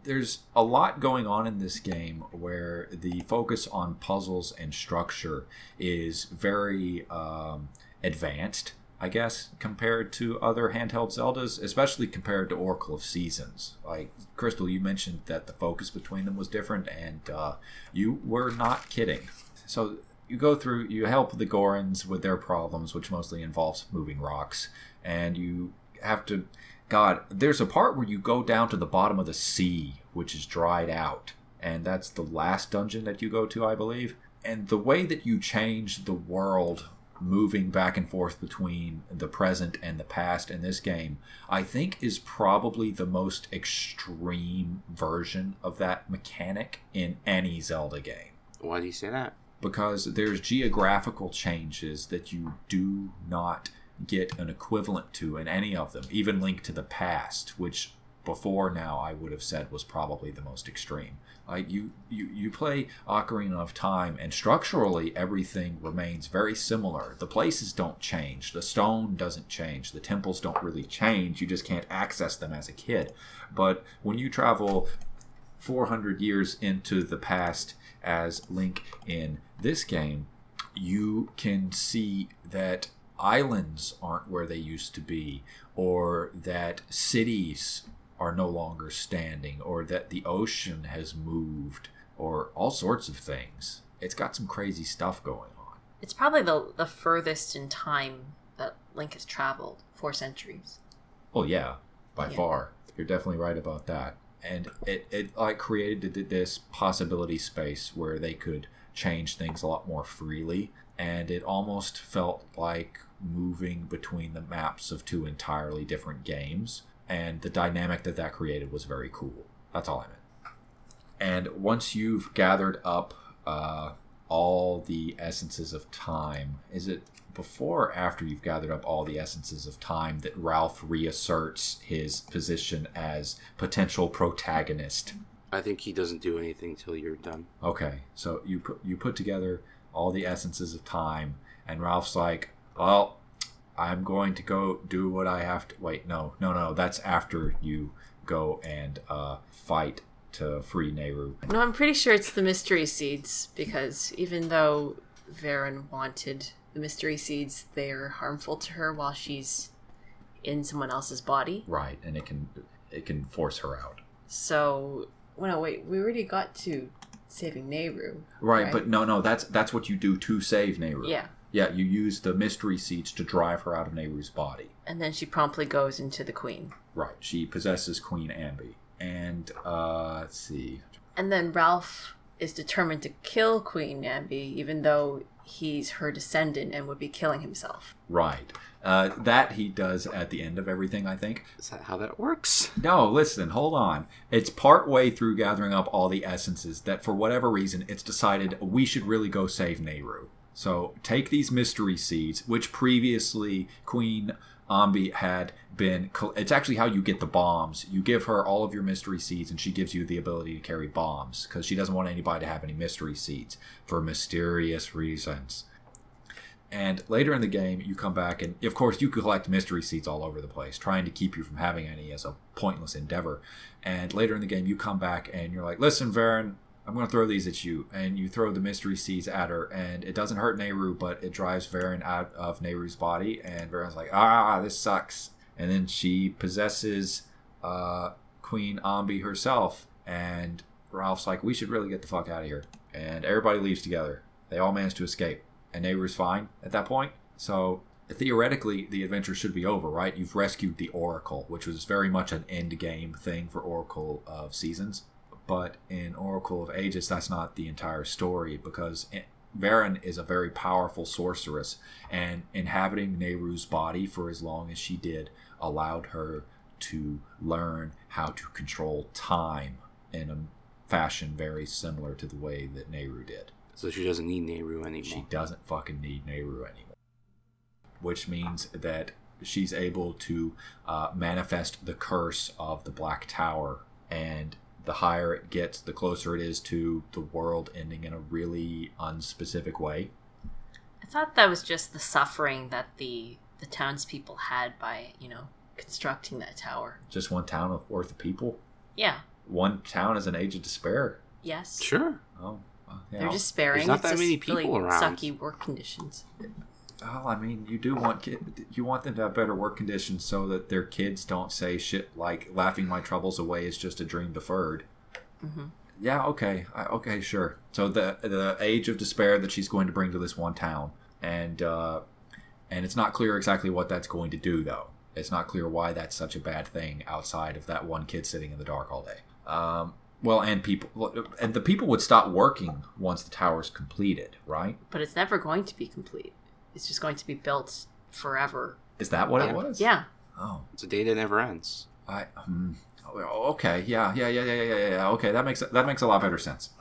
Speaker 2: There's a lot going on in this game where the focus on puzzles and structure is very um, advanced I guess, compared to other handheld Zeldas, especially compared to Oracle of Seasons. Like, Crystal, you mentioned that the focus between them was different, and uh, you were not kidding. So, you go through, you help the Gorons with their problems, which mostly involves moving rocks, and you have to. God, there's a part where you go down to the bottom of the sea, which is dried out, and that's the last dungeon that you go to, I believe. And the way that you change the world moving back and forth between the present and the past in this game, I think is probably the most extreme version of that mechanic in any Zelda game.
Speaker 1: Why do you say that?
Speaker 2: Because there's geographical changes that you do not get an equivalent to in any of them, even Link to the Past, which before now I would have said was probably the most extreme. Like you, you, you play Ocarina of Time, and structurally everything remains very similar. The places don't change, the stone doesn't change, the temples don't really change. You just can't access them as a kid. But when you travel 400 years into the past as Link in this game, you can see that islands aren't where they used to be, or that cities are no longer standing, or that the ocean has moved, or all sorts of things. It's got some crazy stuff going on.
Speaker 3: It's probably the, the furthest in time that Link has traveled. Four centuries.
Speaker 2: Oh yeah, by
Speaker 3: Yeah.
Speaker 2: far. You're definitely right about that. And it, it like created this possibility space where they could change things a lot more freely, and it almost felt like moving between the maps of two entirely different games. And the dynamic that that created was very cool. That's all I meant. And once you've gathered up uh, all the essences of time, is it before or after you've gathered up all the essences of time that Ralph reasserts his position as potential protagonist?
Speaker 1: I think he doesn't do anything till you're done.
Speaker 2: Okay, so you put you put together all the essences of time, and Ralph's like, "Well, I'm going to go do what I have to." Wait, no, no, no, that's after you go and uh, fight to free Nayru.
Speaker 3: No, I'm pretty sure it's the mystery seeds because even though Veran wanted the mystery seeds, they're harmful to her while she's in someone else's body.
Speaker 2: Right, and it can it can force her out.
Speaker 3: So, well, no, wait, we already got to saving Nayru.
Speaker 2: Right,
Speaker 3: Right.
Speaker 2: but no, no, that's that's what you do to save Nayru.
Speaker 3: Yeah.
Speaker 2: Yeah, you use the mystery seeds to drive her out of Nayru's body.
Speaker 3: And then she promptly goes into the queen.
Speaker 2: Right. She possesses Queen Ambi. And uh let's see.
Speaker 3: And then Ralph is determined to kill Queen Ambi, even though he's her descendant and would be killing himself.
Speaker 2: Right. Uh, that he does at the end of everything, I think.
Speaker 1: Is that how that works?
Speaker 2: No, listen, hold on. It's part way through gathering up all the essences that, for whatever reason, it's decided we should really go save Nayru. So take these mystery seeds, which previously Queen Ambi had been. It's actually how you get the bombs. You give her all of your mystery seeds, and she gives you the ability to carry bombs because she doesn't want anybody to have any mystery seeds for mysterious reasons. And later in the game, you come back, and of course, you collect mystery seeds all over the place, trying to keep you from having any as a pointless endeavor. And later in the game, you come back and you're like, "Listen, Veran, I'm going to throw these at you." And you throw the mystery seeds at her, and it doesn't hurt Nayru, but it drives Veran out of Nayru's body. And Veran's like, "Ah, this sucks." And then she possesses uh, Queen Ambi herself, and Ralph's like, "We should really get the fuck out of here." And everybody leaves together. They all manage to escape and Nayru's fine at that point. So theoretically, the adventure should be over, right? You've rescued the Oracle, which was very much an end game thing for Oracle of Seasons. But in Oracle of Ages, that's not the entire story because Veran is a very powerful sorceress, and inhabiting Nayru's body for as long as she did allowed her to learn how to control time in a fashion very similar to the way that Nayru did.
Speaker 1: So she doesn't need Nayru anymore.
Speaker 2: She doesn't fucking need Nayru anymore. Which means that she's able to uh, manifest the curse of the Black Tower. And the higher it gets, the closer it is to the world ending in a really unspecific way.
Speaker 3: I thought that was just the suffering that the the townspeople had by you know constructing that tower.
Speaker 2: Just one town of worth of people.
Speaker 3: Yeah.
Speaker 2: One town is an age of despair.
Speaker 3: Yes.
Speaker 1: Sure.
Speaker 2: Oh, well, yeah.
Speaker 3: They're just sparing.
Speaker 1: There's not
Speaker 3: It's
Speaker 1: that
Speaker 3: just
Speaker 1: many people
Speaker 3: really
Speaker 1: around.
Speaker 3: Sucky work conditions.
Speaker 2: Well, I mean, you do want ki- you want them to have better work conditions so that their kids don't say shit like "laughing my troubles away is just a dream deferred."
Speaker 3: hmm
Speaker 2: Yeah, okay, I- okay, sure. So the the age of despair that she's going to bring to this one town, and uh, and it's not clear exactly what that's going to do, though. It's not clear why that's such a bad thing outside of that one kid sitting in the dark all day. Um, well, and people, and the people would stop working once the tower's completed, right?
Speaker 3: But it's never going to be complete. It's just going to be built forever.
Speaker 2: Is that what
Speaker 1: Yeah.
Speaker 2: it was?
Speaker 3: Yeah.
Speaker 2: Oh,
Speaker 1: It's a day that never ends.
Speaker 2: I um, oh, okay, yeah, yeah, yeah, yeah, yeah, yeah, yeah. Okay, that makes that makes a lot better sense.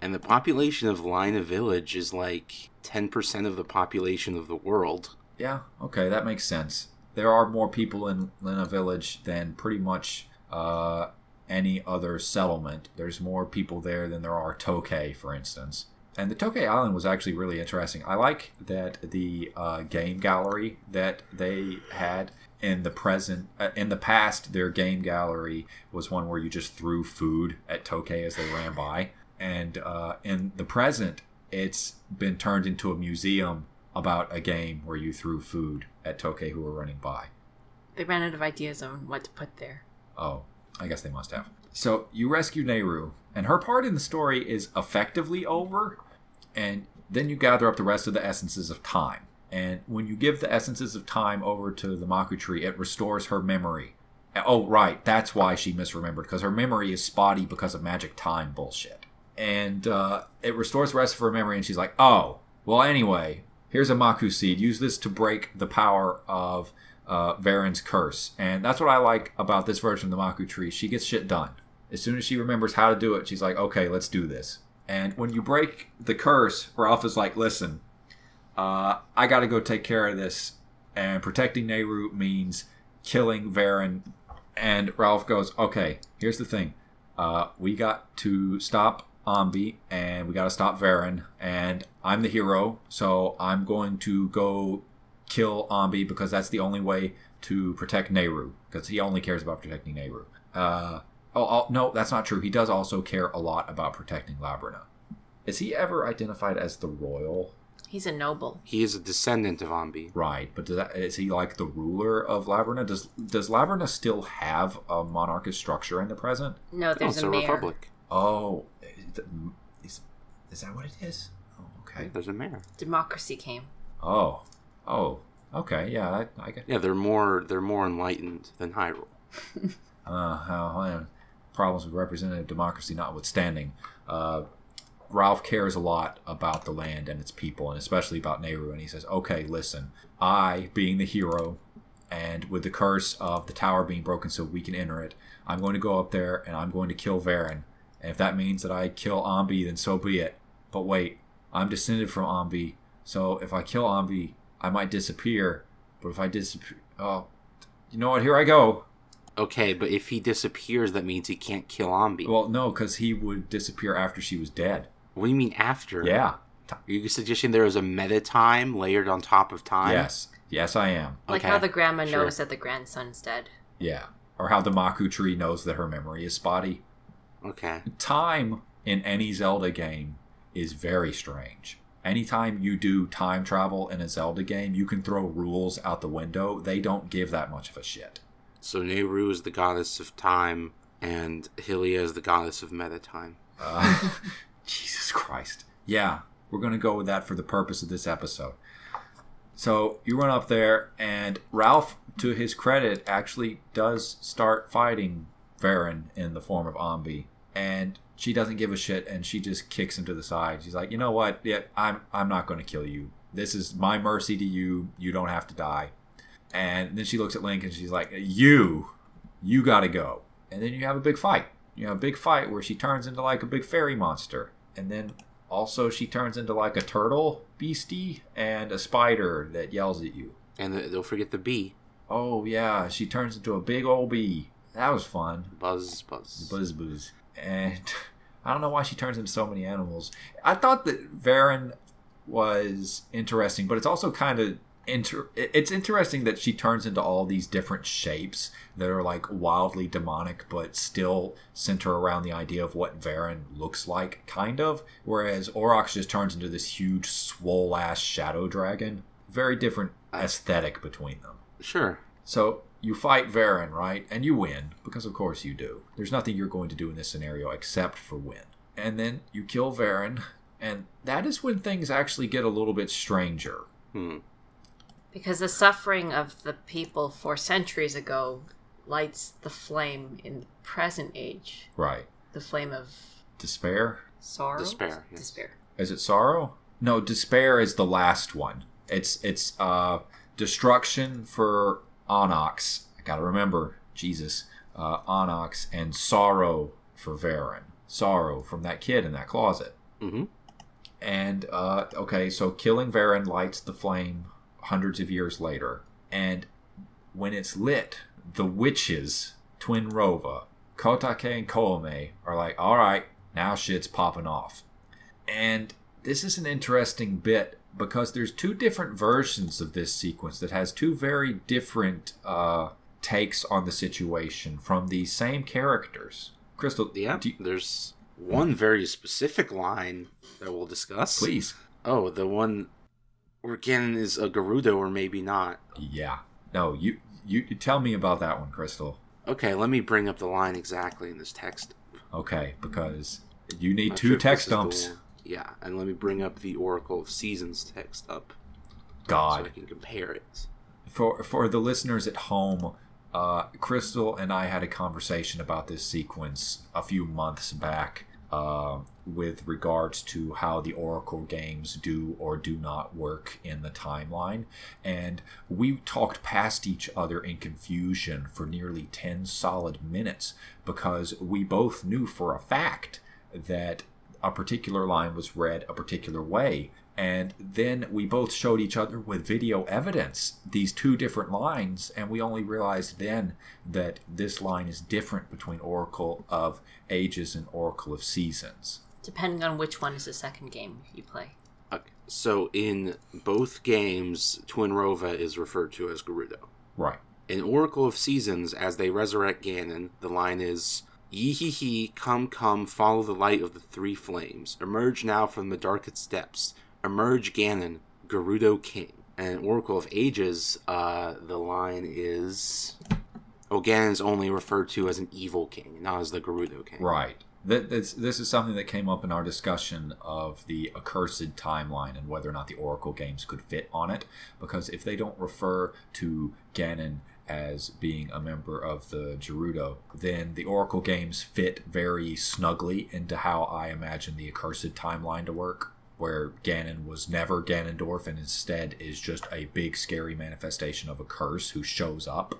Speaker 1: And the population of Lynna Village is like 10% of the population of the world.
Speaker 2: Yeah, okay, that makes sense. There are more people in Lynna Village than pretty much uh, any other settlement. There's more people there than there are Tokay, for instance. And the Tokay Island was actually really interesting. I like that the uh, game gallery that they had in the present, uh, in the past, their game gallery was one where you just threw food at Tokay as they ran by. And uh, in the present, it's been turned into a museum about a game where you threw food at Tokay who were running by.
Speaker 3: They ran out of ideas on what to put there.
Speaker 2: Oh, I guess they must have. So you rescue Nayru, and her part in the story is effectively over, and then you gather up the rest of the essences of time. And when you give the essences of time over to the Maku tree, it restores her memory. Oh, right, that's why she misremembered, because her memory is spotty because of magic time bullshit. And uh, it restores the rest of her memory, and she's like, oh, well, anyway, here's a Maku seed. Use this to break the power of uh, Veran's curse. And that's what I like about this version of the Maku tree. She gets shit done. As soon as she remembers how to do it, she's like, okay, let's do this. And when you break the curse, Ralph is like, listen, uh, I got to go take care of this. And protecting Nayru means killing Veran. And Ralph goes, okay, here's the thing. Uh, we got to stop Ambi and we got to stop Veran. And I'm the hero, so I'm going to go kill Ambi because that's the only way to protect Nayru because he only cares about protecting Nayru. Uh, oh, oh, no, that's not true. He does also care a lot about protecting Labrynna. Is he ever identified as the royal?
Speaker 3: He's a noble.
Speaker 1: He is a descendant of Ambi.
Speaker 2: Right, but does that, is he like the ruler of Labrynna? Does does Labrynna still have a monarchist structure in the present?
Speaker 3: No,
Speaker 1: No,
Speaker 3: there's
Speaker 1: it's
Speaker 3: a
Speaker 1: a
Speaker 3: mayor.
Speaker 1: republic.
Speaker 2: Oh, is, is that what it is? Oh, okay.
Speaker 1: There's a mayor.
Speaker 3: Democracy came.
Speaker 2: Oh, oh, okay. Yeah, I, I get.
Speaker 1: Yeah, they're more they're more enlightened than Hyrule.
Speaker 2: Uh, how well, problems with representative democracy notwithstanding, uh, Ralph cares a lot about the land and its people, and especially about Nayru. And he says, "Okay, listen, I, being the hero, and with the curse of the tower being broken, so we can enter it, I'm going to go up there and I'm going to kill Veran. And if that means that I kill Ambi, then so be it. But wait, I'm descended from Ambi, so if I kill Ambi, I might disappear. But if I disappear, oh, you know what? Here I go.
Speaker 1: Okay, but if he disappears, that means he can't kill Ambi.
Speaker 2: Well, no, because he would disappear after she was dead.
Speaker 1: what do you mean after?
Speaker 2: Yeah.
Speaker 1: Are you suggesting there is a meta time layered on top of time?
Speaker 2: Yes. Yes, I am.
Speaker 3: Like
Speaker 1: Okay,
Speaker 3: how the grandma
Speaker 1: sure.
Speaker 3: knows that the grandson's dead.
Speaker 2: Yeah. Or how the Maku tree knows that her memory is spotty.
Speaker 1: Okay.
Speaker 2: Time in any Zelda game is very strange. Anytime you do time travel in a Zelda game, you can throw rules out the window. They don't give that much of a shit.
Speaker 1: So Nayru is the goddess of time, and Hylia is the goddess of meta time.
Speaker 2: Uh, Jesus Christ. Yeah, we're going to go with that for the purpose of this episode. So you run up there, and Ralph, to his credit, actually does start fighting Veran in the form of Ambi, and she doesn't give a shit, and she just kicks him to the side. She's like, "You know what? Yeah, I'm I'm not going to kill you. This is my mercy to you. You don't have to die." And then she looks at Link, and she's like, "You, you got to go." And then you have a big fight. You have a big fight where she turns into like a big fairy monster, and then also she turns into like a turtle beastie and a spider that yells at you.
Speaker 1: And the, don't forget the bee.
Speaker 2: Oh yeah, she turns into a big old bee. That was fun.
Speaker 1: Buzz, buzz.
Speaker 2: Buzz buzz. And I don't know why she turns into so many animals. I thought that Veran was interesting, but it's also kind of inter- it's interesting that she turns into all these different shapes that are like wildly demonic but still center around the idea of what Veran looks like kind of whereas Onox just turns into this huge swole ass shadow dragon very different aesthetic between them
Speaker 1: Sure.
Speaker 2: so you fight Veran, right? And you win, because of course you do. There's nothing you're going to do in this scenario except for win. And then you kill Veran, and that is when things actually get a little bit stranger.
Speaker 1: Hmm.
Speaker 3: Because the suffering of the people four centuries ago lights the flame in the present age.
Speaker 2: Right.
Speaker 3: The flame of
Speaker 2: Despair?
Speaker 3: sorrow?
Speaker 1: Despair, yes.
Speaker 3: Despair.
Speaker 2: Is it sorrow? No, despair is the last one. It's it's uh destruction for Onox. I gotta remember, Jesus. Uh, Onox and sorrow for Veran. Sorrow from that kid in that closet.
Speaker 1: Mm-hmm.
Speaker 2: And uh, okay, so killing Veran lights the flame hundreds of years later, and when it's lit, the witches, Twin Rova, Kotake and Koume are like, all right, now shit's popping off. And this is an interesting bit because there's two different versions of this sequence that has two very different uh, takes on the situation from the same characters. Crystal,
Speaker 1: Yeah.
Speaker 2: you-
Speaker 1: There's one very specific line that we'll discuss.
Speaker 2: please.
Speaker 1: Oh, the one where Ganon is a Gerudo or maybe not.
Speaker 2: Yeah. No, you you tell me about that one, Crystal.
Speaker 1: Okay, let me bring up the line exactly in this text.
Speaker 2: Okay, because you need two
Speaker 1: sure
Speaker 2: text dumps.
Speaker 1: Yeah, and let me bring up the Oracle of Seasons text up God. so I can compare it.
Speaker 2: for for the listeners at home, uh, Crystal and I had a conversation about this sequence a few months back. Uh, with regards to how the Oracle games do or do not work in the timeline. And we talked past each other in confusion for nearly 10 solid minutes because we both knew for a fact that a particular line was read a particular way. And then we both showed each other with video evidence these two different lines, and we only realized then that this line is different between Oracle of Ages and Oracle of Seasons.
Speaker 3: Depending on which one is the second game you play.
Speaker 1: Okay, so in both games, Twin Rova is referred to as Gerudo.
Speaker 2: Right.
Speaker 1: In Oracle of Seasons, as they resurrect Ganon, the line is Yee hee hee, come, come, follow the light of the three flames. Emerge now from the darkest depths. Emerge Ganon, Gerudo King. And Oracle of Ages, uh, the line is. Oh, Ganon's only referred to as an evil king, not as the Gerudo King.
Speaker 2: Right. This, this is something that came up in our discussion of the accursed timeline and whether or not the Oracle games could fit on it. Because if they don't refer to Ganon as being a member of the Gerudo, then the Oracle games fit very snugly into how I imagine the accursed timeline to work. Where Ganon was never Ganondorf and instead is just a big scary manifestation of a curse who shows up.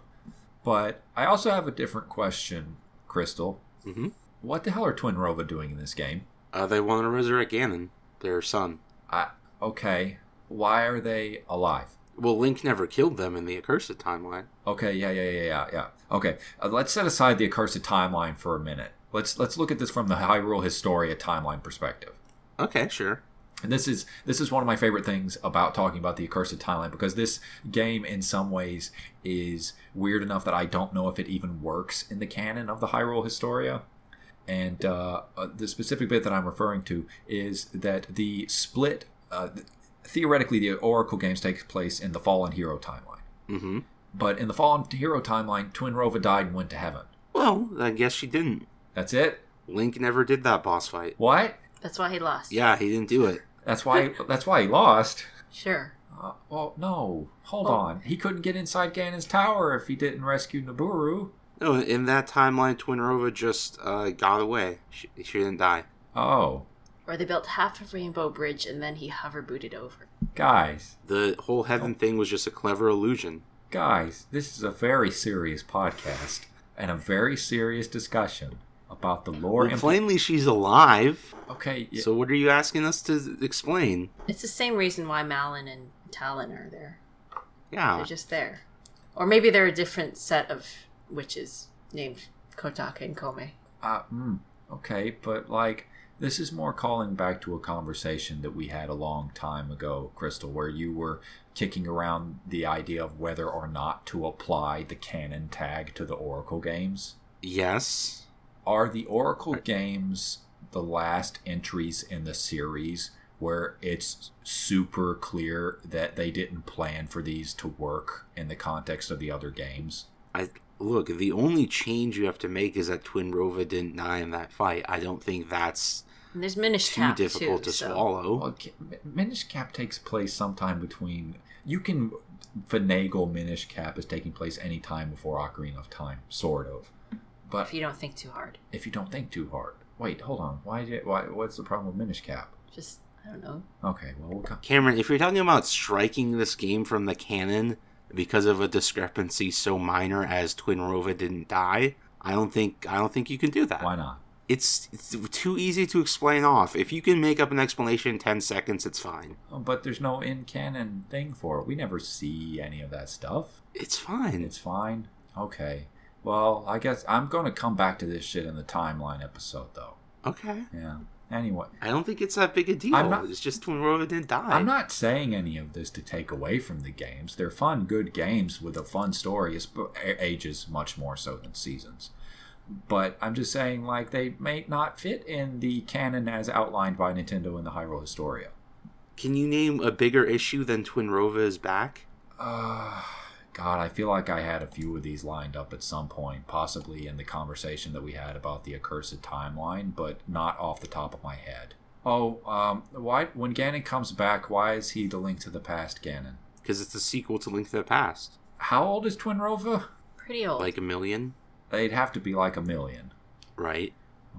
Speaker 2: But I also have a different question, Crystal.
Speaker 1: hmm
Speaker 2: What the hell are Twin Rova doing in this game?
Speaker 1: Uh, they want to resurrect Ganon, their son.
Speaker 2: I, okay, why are they alive?
Speaker 1: Well, Link never killed them in the Accursed timeline.
Speaker 2: Okay, yeah, yeah, yeah, yeah, yeah. Okay, uh, let's set aside the accursed timeline for a minute. Let's let's look at this from the Hyrule Historia timeline perspective.
Speaker 1: Okay, sure.
Speaker 2: And this is this is one of my favorite things about talking about the accursed timeline because this game in some ways is weird enough that I don't know if it even works in the canon of the Hyrule Historia. And uh, uh, the specific bit that I'm referring to is that the split, uh, theoretically, the Oracle games take place in the Fallen Hero timeline.
Speaker 1: Mm-hmm.
Speaker 2: But in the Fallen Hero timeline, Twin Rova died and went to heaven.
Speaker 1: Well, I guess she didn't.
Speaker 2: That's it.
Speaker 1: Link never did that boss fight.
Speaker 2: What?
Speaker 3: That's why he lost.
Speaker 1: Yeah, he didn't do it.
Speaker 2: That's why. that's why he lost.
Speaker 3: Sure.
Speaker 2: Uh, well, no. Hold
Speaker 3: Oh.
Speaker 2: on. He couldn't get inside Ganon's tower if he didn't rescue Nabooru.
Speaker 1: No, in that timeline, Twin Rova just uh, got away. She, she didn't die.
Speaker 2: Oh,
Speaker 3: Or they built half of Rainbow Bridge and then he hover booted over.
Speaker 2: guys,
Speaker 1: The whole heaven thing was just a clever illusion.
Speaker 2: guys, this is a very serious podcast and a very serious discussion about the lore.
Speaker 1: Well, plainly, she's alive.
Speaker 2: okay, y-
Speaker 1: So what are you asking us to explain?
Speaker 3: It's the same reason why Malon and Talon are there.
Speaker 1: Yeah.
Speaker 3: They're just there. Or maybe they're a different set of witches named Kotake and Koume.
Speaker 2: uh, mm, okay, but like this is more calling back to a conversation that we had a long time ago, Crystal, where you were kicking around the idea of whether or not to apply the canon tag to the Oracle games.
Speaker 1: Yes.
Speaker 2: Are the Oracle games the last entries in the series where it's super clear that they didn't plan for these to work in the context of the other games?
Speaker 1: I look. The only change you have to make is that Twin Rova didn't die in that fight. I don't think that's
Speaker 3: And there's Minish
Speaker 1: too
Speaker 3: Cap
Speaker 1: difficult
Speaker 3: too,
Speaker 1: to
Speaker 3: so-
Speaker 1: swallow.
Speaker 2: Well, Minish Cap takes place sometime between. You can finagle Minish Cap as taking place any time before Ocarina of Time, sort of. But
Speaker 3: If you don't think too hard.
Speaker 2: if you don't think too hard, wait, hold on. Why? Did, why? What's the problem with Minish Cap?
Speaker 3: Just, I don't know.
Speaker 2: Okay, well, we'll come.
Speaker 1: Cameron, if you're talking about striking this game from the canon because of a discrepancy so minor as Twin Rova didn't die, I don't think I don't think you can do that.
Speaker 2: Why not?
Speaker 1: It's, it's too easy to explain off. If you can make up an explanation in 10 seconds, it's fine.
Speaker 2: Oh, But there's no in canon thing for it. We never see any of that stuff.
Speaker 1: It's fine.
Speaker 2: It's fine. Okay. Well, I guess I'm going to come back to this shit in the timeline episode, though.
Speaker 1: okay.
Speaker 2: Yeah. Anyway,
Speaker 1: I don't think it's that big a deal.
Speaker 2: I'm not-
Speaker 1: it's just Twin Rova didn't die.
Speaker 2: I'm not saying any of this to take away from the games. They're fun, good games with a fun story. It's ages much more so than seasons. But I'm just saying, like, they may not fit in the canon as outlined by Nintendo in the Hyrule Historia.
Speaker 1: Can you name a bigger issue than Twin Rova is back?
Speaker 2: Uh, God, I feel like I had a few of these lined up at some point, possibly in the conversation that we had about the accursed timeline, but not off the top of my head. Oh, um, why when Ganon comes back, why is he the link to the past Ganon?
Speaker 1: Because it's a sequel to Link to the Past.
Speaker 2: How old is Twin Rova?
Speaker 3: Pretty old.
Speaker 1: Like a million,
Speaker 2: They'd have to be like a million.
Speaker 1: right?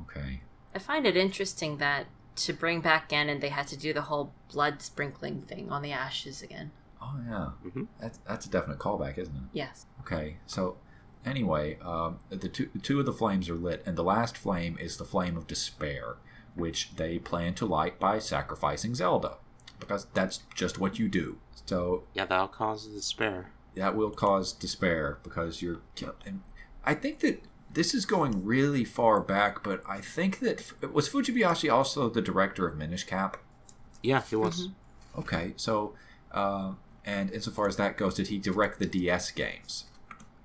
Speaker 2: Okay.
Speaker 3: I find it interesting that to bring back Ganon, they had to do the whole blood sprinkling thing on the ashes again.
Speaker 2: Oh yeah,
Speaker 1: Mhm.
Speaker 2: that's that's a definite callback, isn't it?
Speaker 3: Yes.
Speaker 2: Okay, so anyway, um, the two two of the flames are lit, and the last flame is the flame of despair, which they plan to light by sacrificing Zelda, because that's just what you do. So
Speaker 1: Yeah, that'll cause despair.
Speaker 2: that will cause despair because you're. kill- And I think that this is going really far back, but I think that was Fujibayashi also the director of Minish Cap.
Speaker 1: Yeah, he was.
Speaker 2: Okay, so. Uh, and insofar as that goes, did he direct the DS games?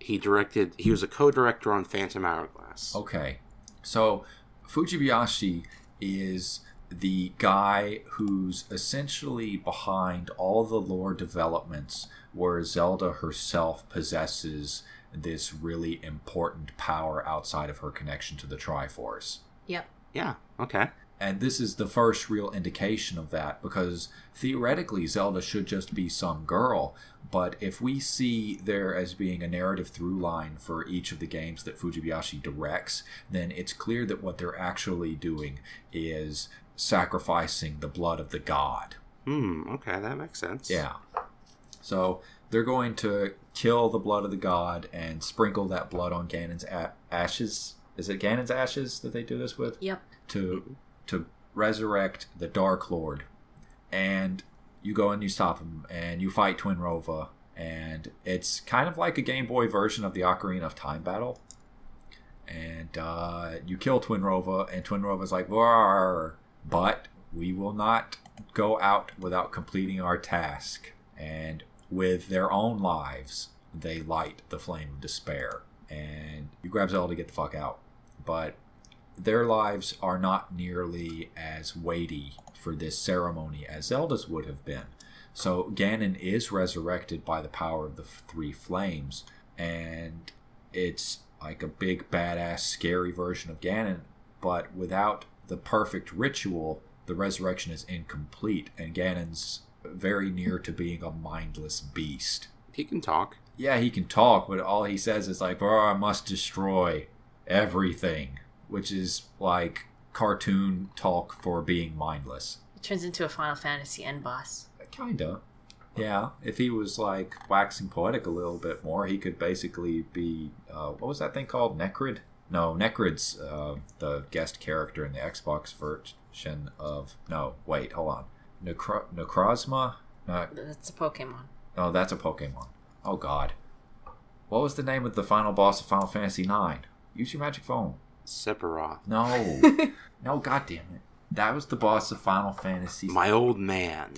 Speaker 1: He directed. He was a co-director on Phantom Hourglass.
Speaker 2: Okay. So Fujibayashi is the guy who's essentially behind all the lore developments where Zelda herself possesses this really important power outside of her connection to the Triforce.
Speaker 3: Yep.
Speaker 1: Yeah. Okay.
Speaker 2: And this is the first real indication of that because theoretically Zelda should just be some girl. But if we see there as being a narrative through line for each of the games that Fujibayashi directs, then it's clear that what they're actually doing is sacrificing the blood of the god.
Speaker 1: Hmm. Okay, that makes sense.
Speaker 2: Yeah. So they're going to kill the blood of the god and sprinkle that blood on Ganon's a- ashes. Is it Ganon's ashes that they do this with?
Speaker 3: Yep.
Speaker 2: to to resurrect the Dark Lord, and you go and you stop him, and you fight Twinrova, and it's kind of like a Game Boy version of the Ocarina of Time battle. And uh, you kill Twinrova, and Twinrova's like, "Roar!" but we will not go out without completing our task. And with their own lives, they light the flame of despair. And you grab Zelda to get the fuck out. But their lives are not nearly as weighty for this ceremony as Zelda's would have been. So Ganon is resurrected by the power of the three flames, and it's like a big, badass, scary version of Ganon, but without the perfect ritual, the resurrection is incomplete, and Ganon's very near to being a mindless beast.
Speaker 1: He can talk.
Speaker 2: Yeah, he can talk, but all he says is like, "Oh, I must destroy everything," which is like cartoon talk for being mindless.
Speaker 3: It turns into a Final Fantasy end boss.
Speaker 2: Kinda. Yeah, if he was like waxing poetic a little bit more, he could basically be uh, what was that thing called? Necrid? No, Necrid's uh, the guest character in the Xbox version of. No, wait, hold on. Necro- Necrozma? No,
Speaker 3: That's a Pokemon.
Speaker 2: oh, that's a Pokemon. Oh God, what was the name of the final boss of Final Fantasy IX? Use your magic phone.
Speaker 1: Sephiroth.
Speaker 2: No, no, God damn it. That was the boss of Final Fantasy.
Speaker 1: My old man.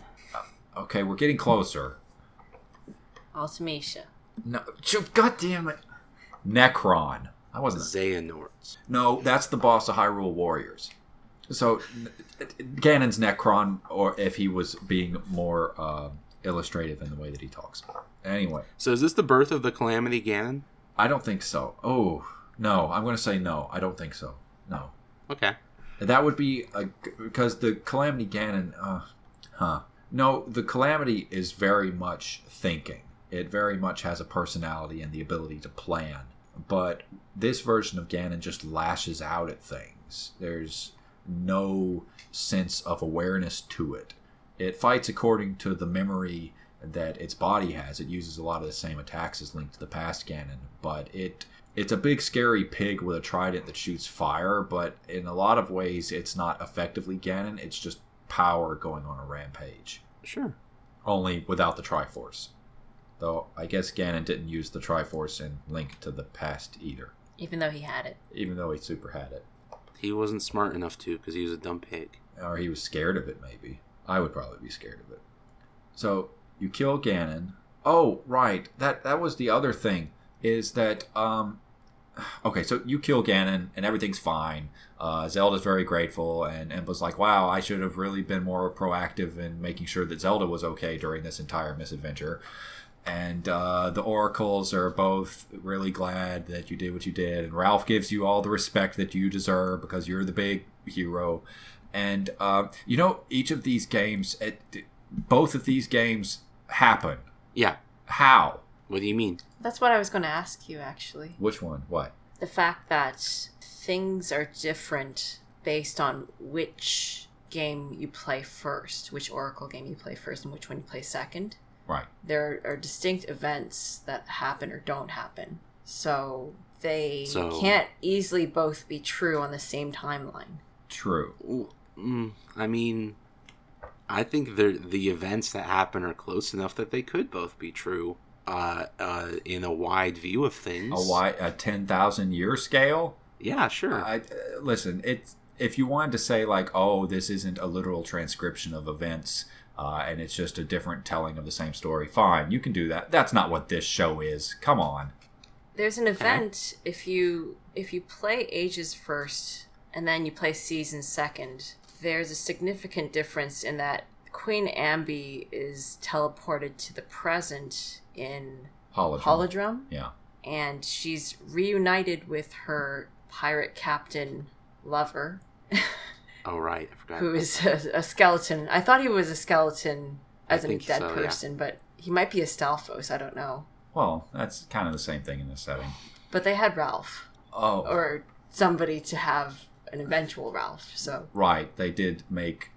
Speaker 2: Okay, we're getting closer.
Speaker 3: Ultimecia.
Speaker 2: No, ch- God damn it. Necron. I wasn't.
Speaker 1: Xehanorts.
Speaker 2: No, that's the boss of Hyrule Warriors. So, Ganon's Necron, or if he was being more uh, illustrative in the way that he talks. Anyway,
Speaker 1: So is this the birth of the Calamity Ganon?
Speaker 2: I don't think so. Oh, no, I'm going to say no. I don't think so. No.
Speaker 1: Okay.
Speaker 2: That would be a, because the Calamity Ganon, uh, huh? No, the Calamity is very much thinking. It very much has a personality and the ability to plan. But this version of Ganon just lashes out at things. There's no sense of awareness to it. It fights according to the memory that its body has. It uses a lot of the same attacks as Link to the Past Ganon, but it it's a big scary pig with a trident that shoots fire, but in a lot of ways it's not effectively Ganon, it's just power going on a rampage.
Speaker 1: Sure.
Speaker 2: Only without the Triforce. Though I guess Ganon didn't use the Triforce in Link to the Past either,
Speaker 3: Even though he had it.
Speaker 2: even though he super had it.
Speaker 1: He wasn't smart enough to because he was a dumb pig.
Speaker 2: Or he was scared of it, maybe. I would probably be scared of it. So you kill Ganon. Oh, right. That that was the other thing. Is that um okay, so you kill Ganon and everything's fine. Uh, Zelda's very grateful and, and was like, wow, I should have really been more proactive in making sure that Zelda was okay during this entire misadventure. And uh, the oracles are both really glad that you did what you did. And Ralph gives you all the respect that you deserve because you're the big hero. And uh, you know, each of these games, it, both of these games happen.
Speaker 1: Yeah.
Speaker 2: How?
Speaker 1: What do you mean?
Speaker 3: That's what I was going to ask you, actually.
Speaker 2: Which one? What?
Speaker 3: The fact that things are different based on which game you play first, which Oracle game you play first, and which one you play second.
Speaker 2: Right.
Speaker 3: There are distinct events that happen or don't happen. So they
Speaker 1: So-
Speaker 3: can't easily both be true on the same timeline.
Speaker 2: True.
Speaker 1: Mm, I mean, I think the the events that happen are close enough that they could both be true. Uh, uh, in a wide view of things.
Speaker 2: A wide a ten thousand year scale?
Speaker 1: Yeah, sure.
Speaker 2: I uh, listen. It's if you wanted to say like, oh, this isn't a literal transcription of events, uh, and it's just a different telling of the same story. Fine, you can do that. That's not what this show is. Come on.
Speaker 3: There's an event if you if you play Ages first and then you play Season second. There's a significant difference in that Queen Ambi is teleported to the present in
Speaker 2: Hologram.
Speaker 3: Holodrum,
Speaker 2: yeah.
Speaker 3: and she's reunited with her pirate captain lover,
Speaker 1: oh right, I forgot.
Speaker 3: who is a, a skeleton. I thought he was a skeleton as a dead
Speaker 1: so, yeah.
Speaker 3: person, but he might be a Stalfos. I don't know.
Speaker 2: Well, that's kind of the same thing in this setting.
Speaker 3: But they had Ralph.
Speaker 2: Oh,
Speaker 3: or somebody to have an eventual Ralph. So
Speaker 2: right. They did make.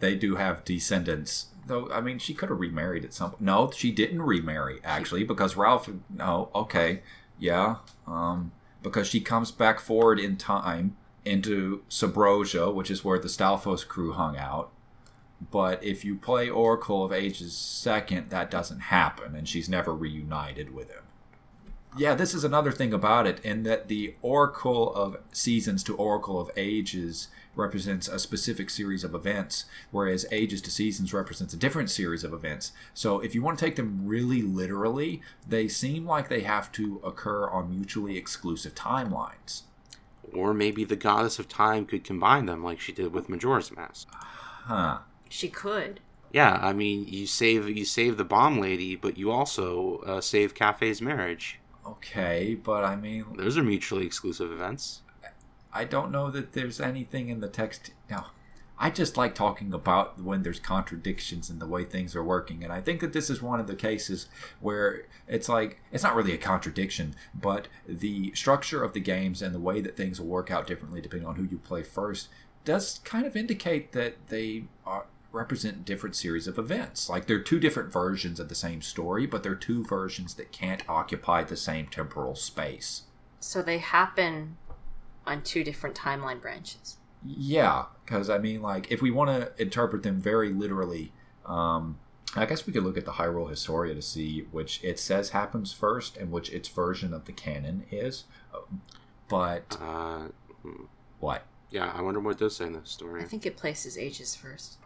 Speaker 2: They do have descendants. Though I mean, she could have remarried at some point. No, she didn't remarry actually because Ralph. No, okay, yeah. Um, because she comes back forward in time into Subrosia, which is where the Stalfos crew hung out, but if you play Oracle of Ages second, that doesn't happen, and she's never reunited with him. Yeah, this is another thing about it, in that the Oracle of Seasons to Oracle of Ages represents a specific series of events, whereas Ages to Seasons represents a different series of events. So if you want to take them really literally, they seem like they have to occur on mutually exclusive timelines.
Speaker 1: Or maybe the goddess of time could combine them like she did with Majora's Mask.
Speaker 2: Huh.
Speaker 3: She could.
Speaker 1: Yeah, I mean, you save you save the bomb lady, but you also uh, save Kafei's marriage.
Speaker 2: Okay, but I mean,
Speaker 1: Those are mutually exclusive events.
Speaker 2: I don't know that there's anything in the text. Now, I just like talking about when there's contradictions in the way things are working, and I think that this is one of the cases where it's like it's not really a contradiction, but the structure of the games and the way that things will work out differently depending on who you play first does kind of indicate that they are represent different series of events. Like they're two different versions of the same story, but they're two versions that can't occupy the same temporal space.
Speaker 3: So they happen on two different timeline branches.
Speaker 2: Yeah, because I mean, like, if we want to interpret them very literally, um, I guess we could look at the Hyrule Historia to see which it says happens first and which its version of the canon is. But
Speaker 1: Uh,
Speaker 2: what?
Speaker 1: yeah, I wonder what it does say in the story.
Speaker 3: I think it places ages first.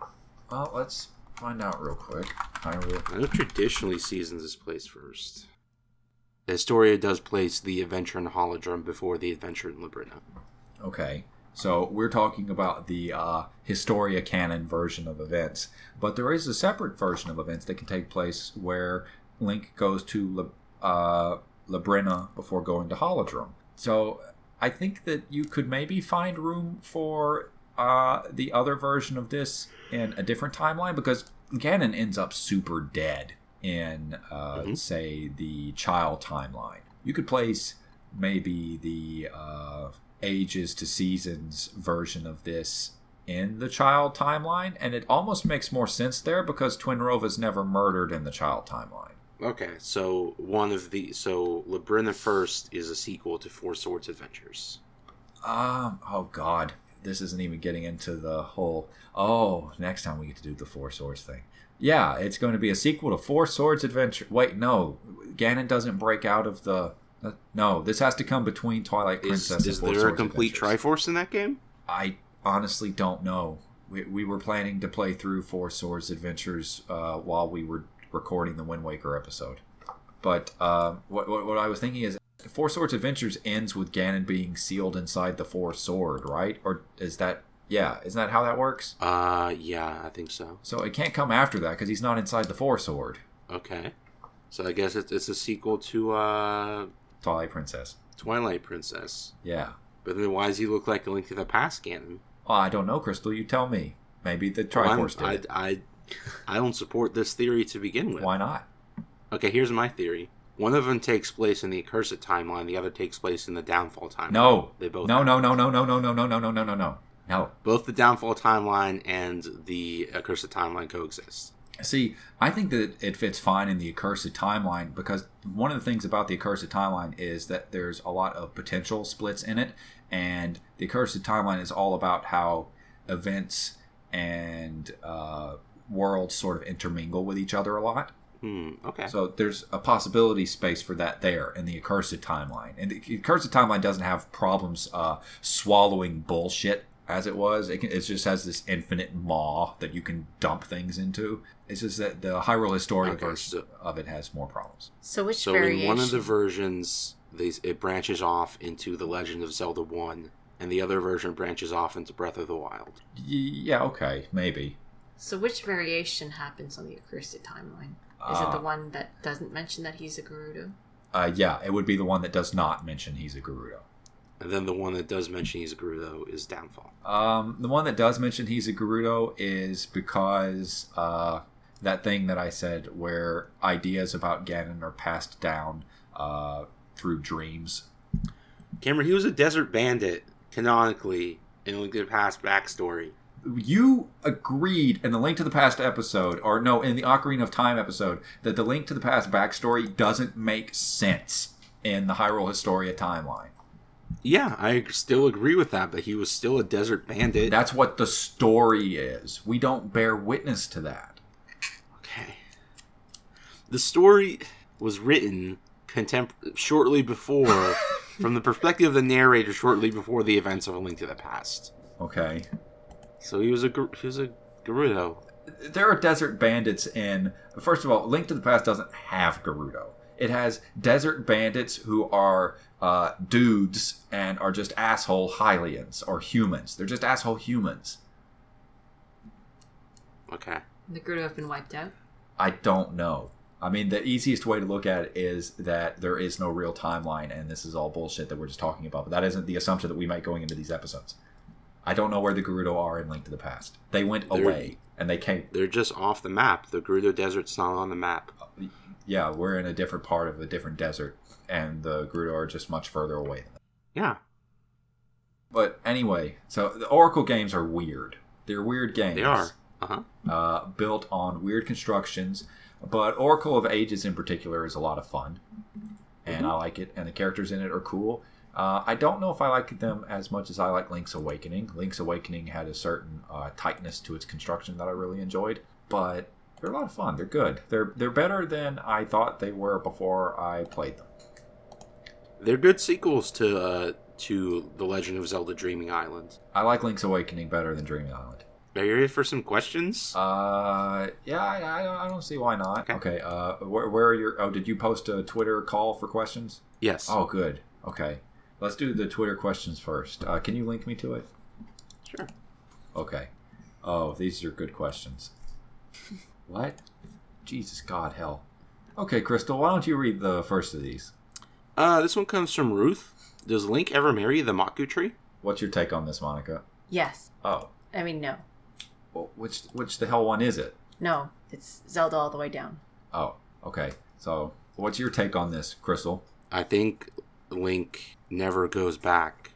Speaker 2: Well, let's find out real quick. Hyrule.
Speaker 1: I know traditionally Seasons is placed first. The Historia does place the adventure in Holodrum before the adventure in Labrynna.
Speaker 2: Okay. So we're talking about the uh, Historia canon version of events, but there is a separate version of events that can take place where Link goes to La, uh, Labrynna before going to Holodrum. So I think that you could maybe find room for uh, the other version of this in a different timeline because Ganon ends up super dead in, uh,
Speaker 1: Mhm.
Speaker 2: say, the child timeline. You could place maybe the uh, ages to seasons version of this in the child timeline, and it almost makes more sense there because Twinrova's never murdered in the child timeline.
Speaker 1: Okay, so one of the so Labrynna First is a sequel to Four Swords Adventures.
Speaker 2: Um, oh god, this isn't even getting into the whole. Oh, next time we get to do the Four Swords thing. Yeah, it's going to be a sequel to Four Swords Adventure. Wait, no, Ganon doesn't break out of the. uh, No, this has to come between Twilight Princess
Speaker 1: is
Speaker 2: and Four
Speaker 1: there a complete
Speaker 2: Adventures.
Speaker 1: Triforce in that game?
Speaker 2: I honestly don't know. We, we were planning to play through Four Swords Adventures uh, while we were recording the Wind Waker episode. But um, what, what, what I was thinking is Four Swords Adventures ends with Ganon being sealed inside the Four Sword, right? Or is that, yeah, isn't that how that works?
Speaker 1: Uh, yeah, I think so.
Speaker 2: So it can't come after that because he's not inside the Four Sword.
Speaker 1: Okay, so I guess it's, it's a sequel to uh,
Speaker 2: Twilight Princess.
Speaker 1: Twilight Princess.
Speaker 2: Yeah.
Speaker 1: But then why does he look like a Link to the Past Ganon?
Speaker 2: Oh, I don't know, Crystal. You tell me. Maybe the
Speaker 1: Well,
Speaker 2: Triforce did.
Speaker 1: I. I, I don't support this theory to begin with.
Speaker 2: Why not?
Speaker 1: Okay, here's my theory. One of them takes place in the Accursed timeline. The other takes place in the Downfall timeline.
Speaker 2: No.
Speaker 1: they both.
Speaker 2: No, no, no, no, no, no, no, no, no, no, no, no, no. No.
Speaker 1: Both the Downfall timeline and the Accursed timeline coexist.
Speaker 2: See, I think that it fits fine in the accursed timeline because one of the things about the accursed timeline is that there's a lot of potential splits in it, and the accursed timeline is all about how events and uh, worlds sort of intermingle with each other a lot.
Speaker 1: Hmm. Okay.
Speaker 2: So there's a possibility space for that there in the accursed timeline, and the accursed timeline doesn't have problems uh, swallowing bullshit as it was. It, can, it just has this infinite maw that you can dump things into. It's just that the Hyrule Historia
Speaker 1: Okay,
Speaker 2: version
Speaker 1: so-
Speaker 2: of it has more problems.
Speaker 3: So which
Speaker 1: so
Speaker 3: variation?
Speaker 1: in one of the versions, they, it branches off into the Legend of Zelda One, and the other version branches off into Breath of the Wild.
Speaker 2: Y- yeah, okay, maybe.
Speaker 3: so which variation happens on the accursed timeline? Is it
Speaker 2: Uh,
Speaker 3: the one that doesn't mention that he's a Gerudo?
Speaker 2: Uh, yeah, it would be the one that does not mention he's a Gerudo.
Speaker 1: And then the one that does mention he's a Gerudo is Downfall.
Speaker 2: Um, the one that does mention he's a Gerudo is because uh, that thing that I said where ideas about Ganon are passed down uh, through dreams.
Speaker 1: Cameron, he was a desert bandit canonically in Link to the Past backstory.
Speaker 2: You agreed in the Link to the Past episode, or no, in the Ocarina of Time episode, that the Link to the Past backstory doesn't make sense in the Hyrule Historia timeline.
Speaker 1: Yeah, I still agree with that, but he was still a desert bandit.
Speaker 2: That's what the story is. We don't bear witness to that.
Speaker 1: Okay. The story was written contemp- shortly before, from the perspective of the narrator, shortly before the events of A Link to the Past.
Speaker 2: Okay.
Speaker 1: So he was a Gar- he was a Gerudo.
Speaker 2: There are desert bandits in. First of all, Link to the Past doesn't have Gerudo. It has desert bandits who are uh, dudes and are just asshole Hylians or humans. They're just asshole humans.
Speaker 1: Okay.
Speaker 3: The Gerudo have been wiped out.
Speaker 2: I don't know. I mean, the easiest way to look at it is that there is no real timeline, and this is all bullshit that we're just talking about. But that isn't the assumption that we make going into these episodes. I don't know where the Gerudo are in Link to the Past. They went
Speaker 1: They're-
Speaker 2: away, and they came.
Speaker 1: They're just off the map. The Gerudo Desert's not on the map.
Speaker 2: Yeah, we're in a different part of a different desert, and the Gerudo are just much further away.
Speaker 1: Yeah.
Speaker 2: But anyway, so the Oracle games are weird. They're weird games.
Speaker 1: They are. Uh huh.
Speaker 2: uh, built on weird constructions. But Oracle of Ages in particular is a lot of fun, and I like it. And the characters in it are cool. Uh, I don't know if I like them as much as I like Link's Awakening. Link's Awakening had a certain uh, tightness to its construction that I really enjoyed, but they're a lot of fun. They're good. They're they're better than I thought they were before I played them.
Speaker 1: They're good sequels to uh, to The Legend of Zelda: Dreaming Island.
Speaker 2: I like Link's Awakening better than Dreaming Island.
Speaker 1: Are you ready for some questions?
Speaker 2: Uh, yeah, I, I, don't, I don't see why not.
Speaker 1: Okay.
Speaker 2: Okay. Uh, where, where are your? Oh, did you post a Twitter call for questions?
Speaker 1: yes.
Speaker 2: Oh, good. Okay. Let's do the Twitter questions first. Uh, can you link me to it?
Speaker 1: Sure.
Speaker 2: Okay. Oh, these are good questions. what? Jesus God, hell. Okay, Crystal, why don't you read the first of these?
Speaker 1: Uh, this one comes from Ruth. Does Link ever marry the Maku tree?
Speaker 2: What's your take on this, Monica?
Speaker 3: Yes.
Speaker 2: Oh,
Speaker 3: I mean, no.
Speaker 2: well, which which the hell one is it?
Speaker 3: No. It's Zelda all the way down.
Speaker 2: Oh, okay. So, what's your take on this, Crystal?
Speaker 1: I think Link never goes back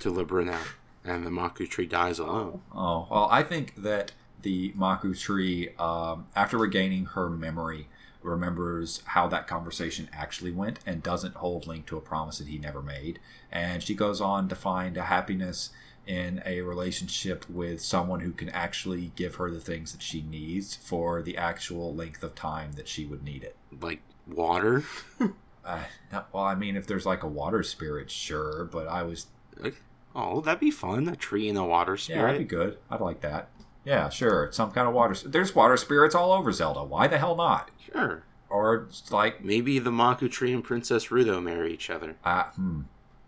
Speaker 1: to Labrynna, and the Maku tree dies alone.
Speaker 2: Oh, well, I think that the Maku tree, um, after regaining her memory, remembers how that conversation actually went and doesn't hold Link to a promise that he never made. And she goes on to find a happiness in a relationship with someone who can actually give her the things that she needs for the actual length of time that she would need it.
Speaker 1: Like water.
Speaker 2: Uh, not, well, I mean, if there's like a water spirit, sure, but I was
Speaker 1: Like, oh, that'd be fun. A tree and a water spirit.
Speaker 2: Yeah, that'd be good. I'd like that. Yeah, sure. Some kind of water. There's water spirits all over Zelda. Why the hell not?
Speaker 1: sure.
Speaker 2: Or like,
Speaker 1: Maybe the Maku tree and Princess Ruto marry each other
Speaker 2: uh, hmm.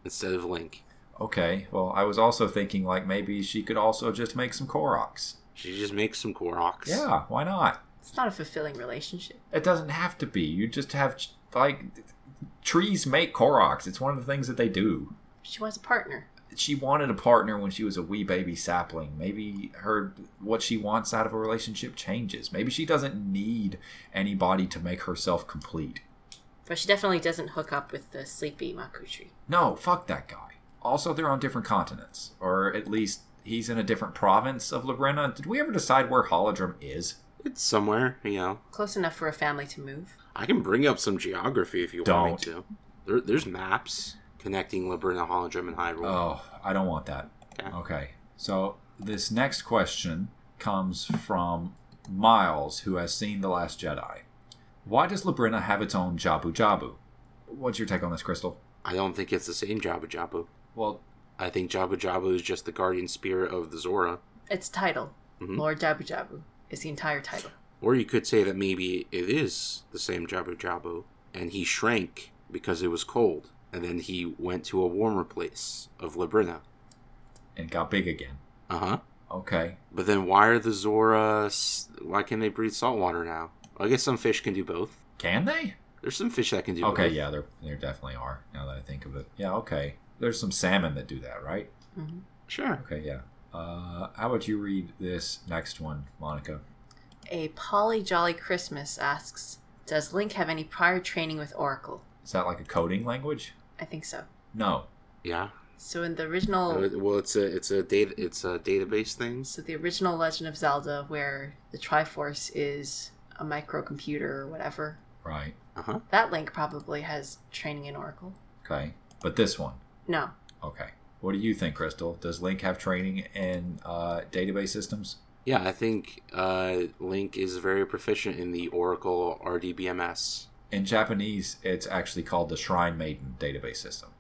Speaker 1: instead of Link.
Speaker 2: Okay. Well, I was also thinking like maybe she could also just make some Koroks.
Speaker 1: She just makes some Koroks.
Speaker 2: Yeah, why not?
Speaker 3: It's not a fulfilling relationship.
Speaker 2: It doesn't have to be. You just have like trees make Koroks. It's one of the things that they do.
Speaker 3: She wants a partner.
Speaker 2: She wanted a partner when she was a wee baby sapling. Maybe her what she wants out of a relationship changes. Maybe she doesn't need anybody to make herself complete.
Speaker 3: But she definitely doesn't hook up with the sleepy Maku Tree.
Speaker 2: No, fuck that guy. Also, they're on different continents, or at least he's in a different province of Labrynna. Did we ever decide where Holodrum is?
Speaker 1: It's somewhere, you know.
Speaker 3: Close enough for a family to move.
Speaker 1: I can bring up some geography if you
Speaker 2: Don't.
Speaker 1: want me to. There, there's maps connecting Labrynna, Holodrum, and Hyrule.
Speaker 2: Oh, I don't want that.
Speaker 1: Okay.
Speaker 2: Okay, so this next question comes from Miles, who has seen The Last Jedi. Why does Labrynna have its own Jabu Jabu? What's your take on this, Crystal?
Speaker 1: I don't think it's the same Jabu Jabu.
Speaker 2: Well,
Speaker 1: I think Jabu Jabu is just the guardian spirit of the Zora.
Speaker 3: Its title,
Speaker 1: Mhm.
Speaker 3: Lord Jabu Jabu, is the entire title.
Speaker 1: Or you could say that maybe it is the same Jabu Jabu, and he shrank because it was cold, and then he went to a warmer place of Labrynna.
Speaker 2: and got big again.
Speaker 1: Uh huh.
Speaker 2: Okay,
Speaker 1: But then why are the Zora? Why can they breathe salt water now? I guess some fish can do both.
Speaker 2: can they?
Speaker 1: There's some fish that can do
Speaker 2: Okay,
Speaker 1: both.
Speaker 2: yeah, there there definitely are. Now that I think of it, yeah, okay. There's some salmon that do that, right?
Speaker 3: hmm
Speaker 1: Sure.
Speaker 2: Okay, yeah. Uh, how about you read this next one, Monica?
Speaker 3: A Polly Jolly Christmas asks, Does Link have any prior training with Oracle?
Speaker 2: Is that like a coding language?
Speaker 3: I think so.
Speaker 2: No.
Speaker 1: Yeah.
Speaker 3: So in the original
Speaker 1: Uh, Well, it's a it's a data it's a database thing.
Speaker 3: So the original Legend of Zelda, where the Triforce is a microcomputer or whatever,
Speaker 2: Right.
Speaker 1: Uh huh.
Speaker 3: that Link probably has training in Oracle.
Speaker 2: Okay. But this one,
Speaker 3: No.
Speaker 2: okay. What do you think, Crystal? Does Link have training in uh, database systems?
Speaker 1: Yeah, I think uh, Link is very proficient in the Oracle RDBMS.
Speaker 2: In Japanese, it's actually called the Shrine Maiden database system.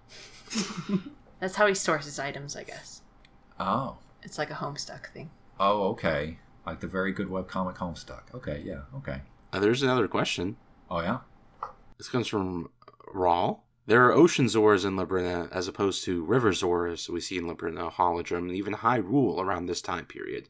Speaker 3: That's how he stores his items, I guess.
Speaker 2: Oh.
Speaker 3: It's like a Homestuck thing.
Speaker 2: Oh, okay. Like the very good webcomic Homestuck. Okay, yeah, okay.
Speaker 1: Uh, there's another question.
Speaker 2: Oh, yeah?
Speaker 1: This comes from Rawl. There are ocean Zoras in Labrynna as opposed to river Zoras we see in Labrynna, Holodrum, and even Hyrule around this time period.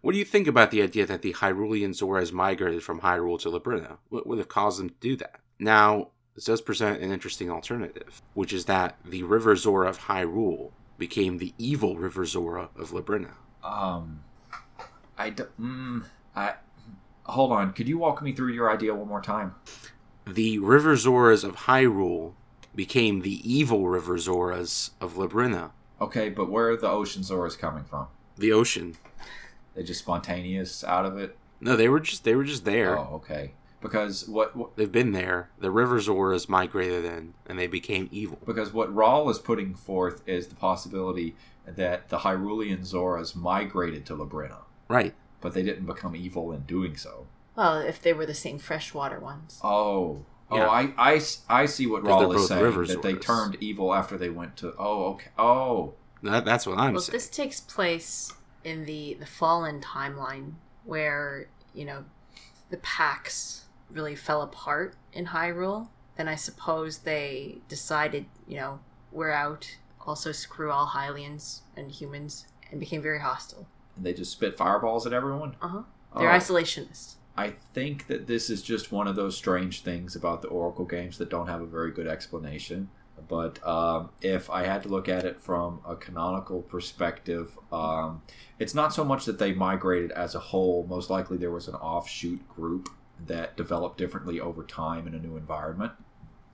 Speaker 1: What do you think about the idea that the Hyrulean Zoras migrated from Hyrule to Labrynna? What would have caused them to do that? Now, this does present an interesting alternative, which is that the River Zora of Hyrule became the evil River Zora of Labrynna.
Speaker 2: Um, I d- mm, I hold on. Could you walk me through your idea one more time?
Speaker 1: The River Zoras of Hyrule became the evil River Zoras of Labrynna.
Speaker 2: Okay, but where are the ocean Zoras coming from?
Speaker 1: The ocean.
Speaker 2: They just spontaneous out of it?
Speaker 1: No, they were just they were just there.
Speaker 2: Oh, okay. Because what, what
Speaker 1: They've been there. The River Zoras migrated in, and they became evil.
Speaker 2: because what Rawl is putting forth is the possibility that the Hyrulean Zoras migrated to Labrynna,
Speaker 1: Right.
Speaker 2: but they didn't become evil in doing so.
Speaker 3: Well, if they were the same freshwater ones.
Speaker 2: Oh. Oh,
Speaker 1: Yeah.
Speaker 2: I, I, s- I see what
Speaker 1: 'Cause they're
Speaker 2: Rawl is saying.
Speaker 1: river
Speaker 2: that they turned evil after they went to. Oh, okay. Oh.
Speaker 1: That, that's what I'm
Speaker 3: Well,
Speaker 1: saying.
Speaker 3: this takes place in the the fallen timeline where you know the packs really fell apart in Hyrule. Then I suppose they decided, you know, we're out. Also, screw all Hylians and humans, and became very hostile.
Speaker 2: And they just spit fireballs at everyone?
Speaker 3: Uh huh. They're
Speaker 2: Oh.
Speaker 3: isolationists.
Speaker 2: I think that this is just one of those strange things about the Oracle games that don't have a very good explanation. But um, if I had to look at it from a canonical perspective, um, it's not so much that they migrated as a whole. Most likely, there was an offshoot group that developed differently over time in a new environment.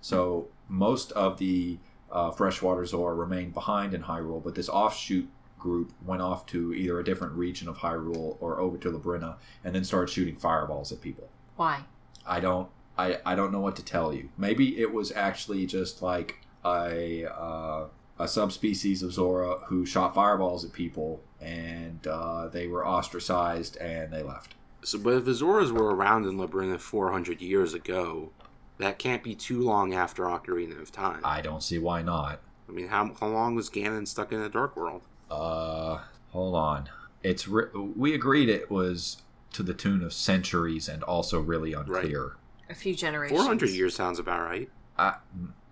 Speaker 2: So most of the uh, freshwater Zora remained behind in Hyrule, but this offshoot group went off to either a different region of Hyrule or over to Labrynna and then started shooting fireballs at people.
Speaker 3: Why?
Speaker 2: I don't I, I don't know what to tell you. Maybe it was actually just like a uh, a subspecies of Zora who shot fireballs at people and uh, they were ostracized and they left.
Speaker 1: So, but if the Zoras were around in Labrynna 400 years ago, that can't be too long after Ocarina of Time. I,
Speaker 2: I don't see why not.
Speaker 1: I mean, how, how long was Ganon stuck in the Dark World?
Speaker 2: Uh, hold on. It's re- we agreed it was to the tune of centuries and also really unclear.
Speaker 3: A few generations.
Speaker 1: 400 years sounds about right.
Speaker 2: I,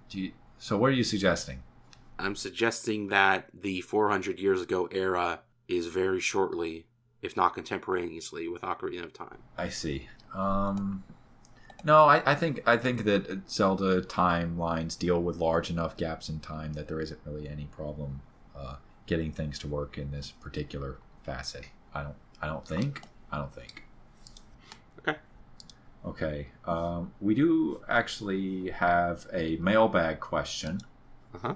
Speaker 2: do you, so what are you suggesting?
Speaker 1: I'm suggesting that the 400 years ago era is very shortly, if not contemporaneously, with Ocarina of Time.
Speaker 2: I see. Um, no, I, I think I think that Zelda timelines deal with large enough gaps in time that there isn't really any problem uh, getting things to work in this particular facet. I don't. I don't think. I don't think.
Speaker 1: Okay.
Speaker 2: Um, we do actually have a mailbag question.
Speaker 1: Uh huh.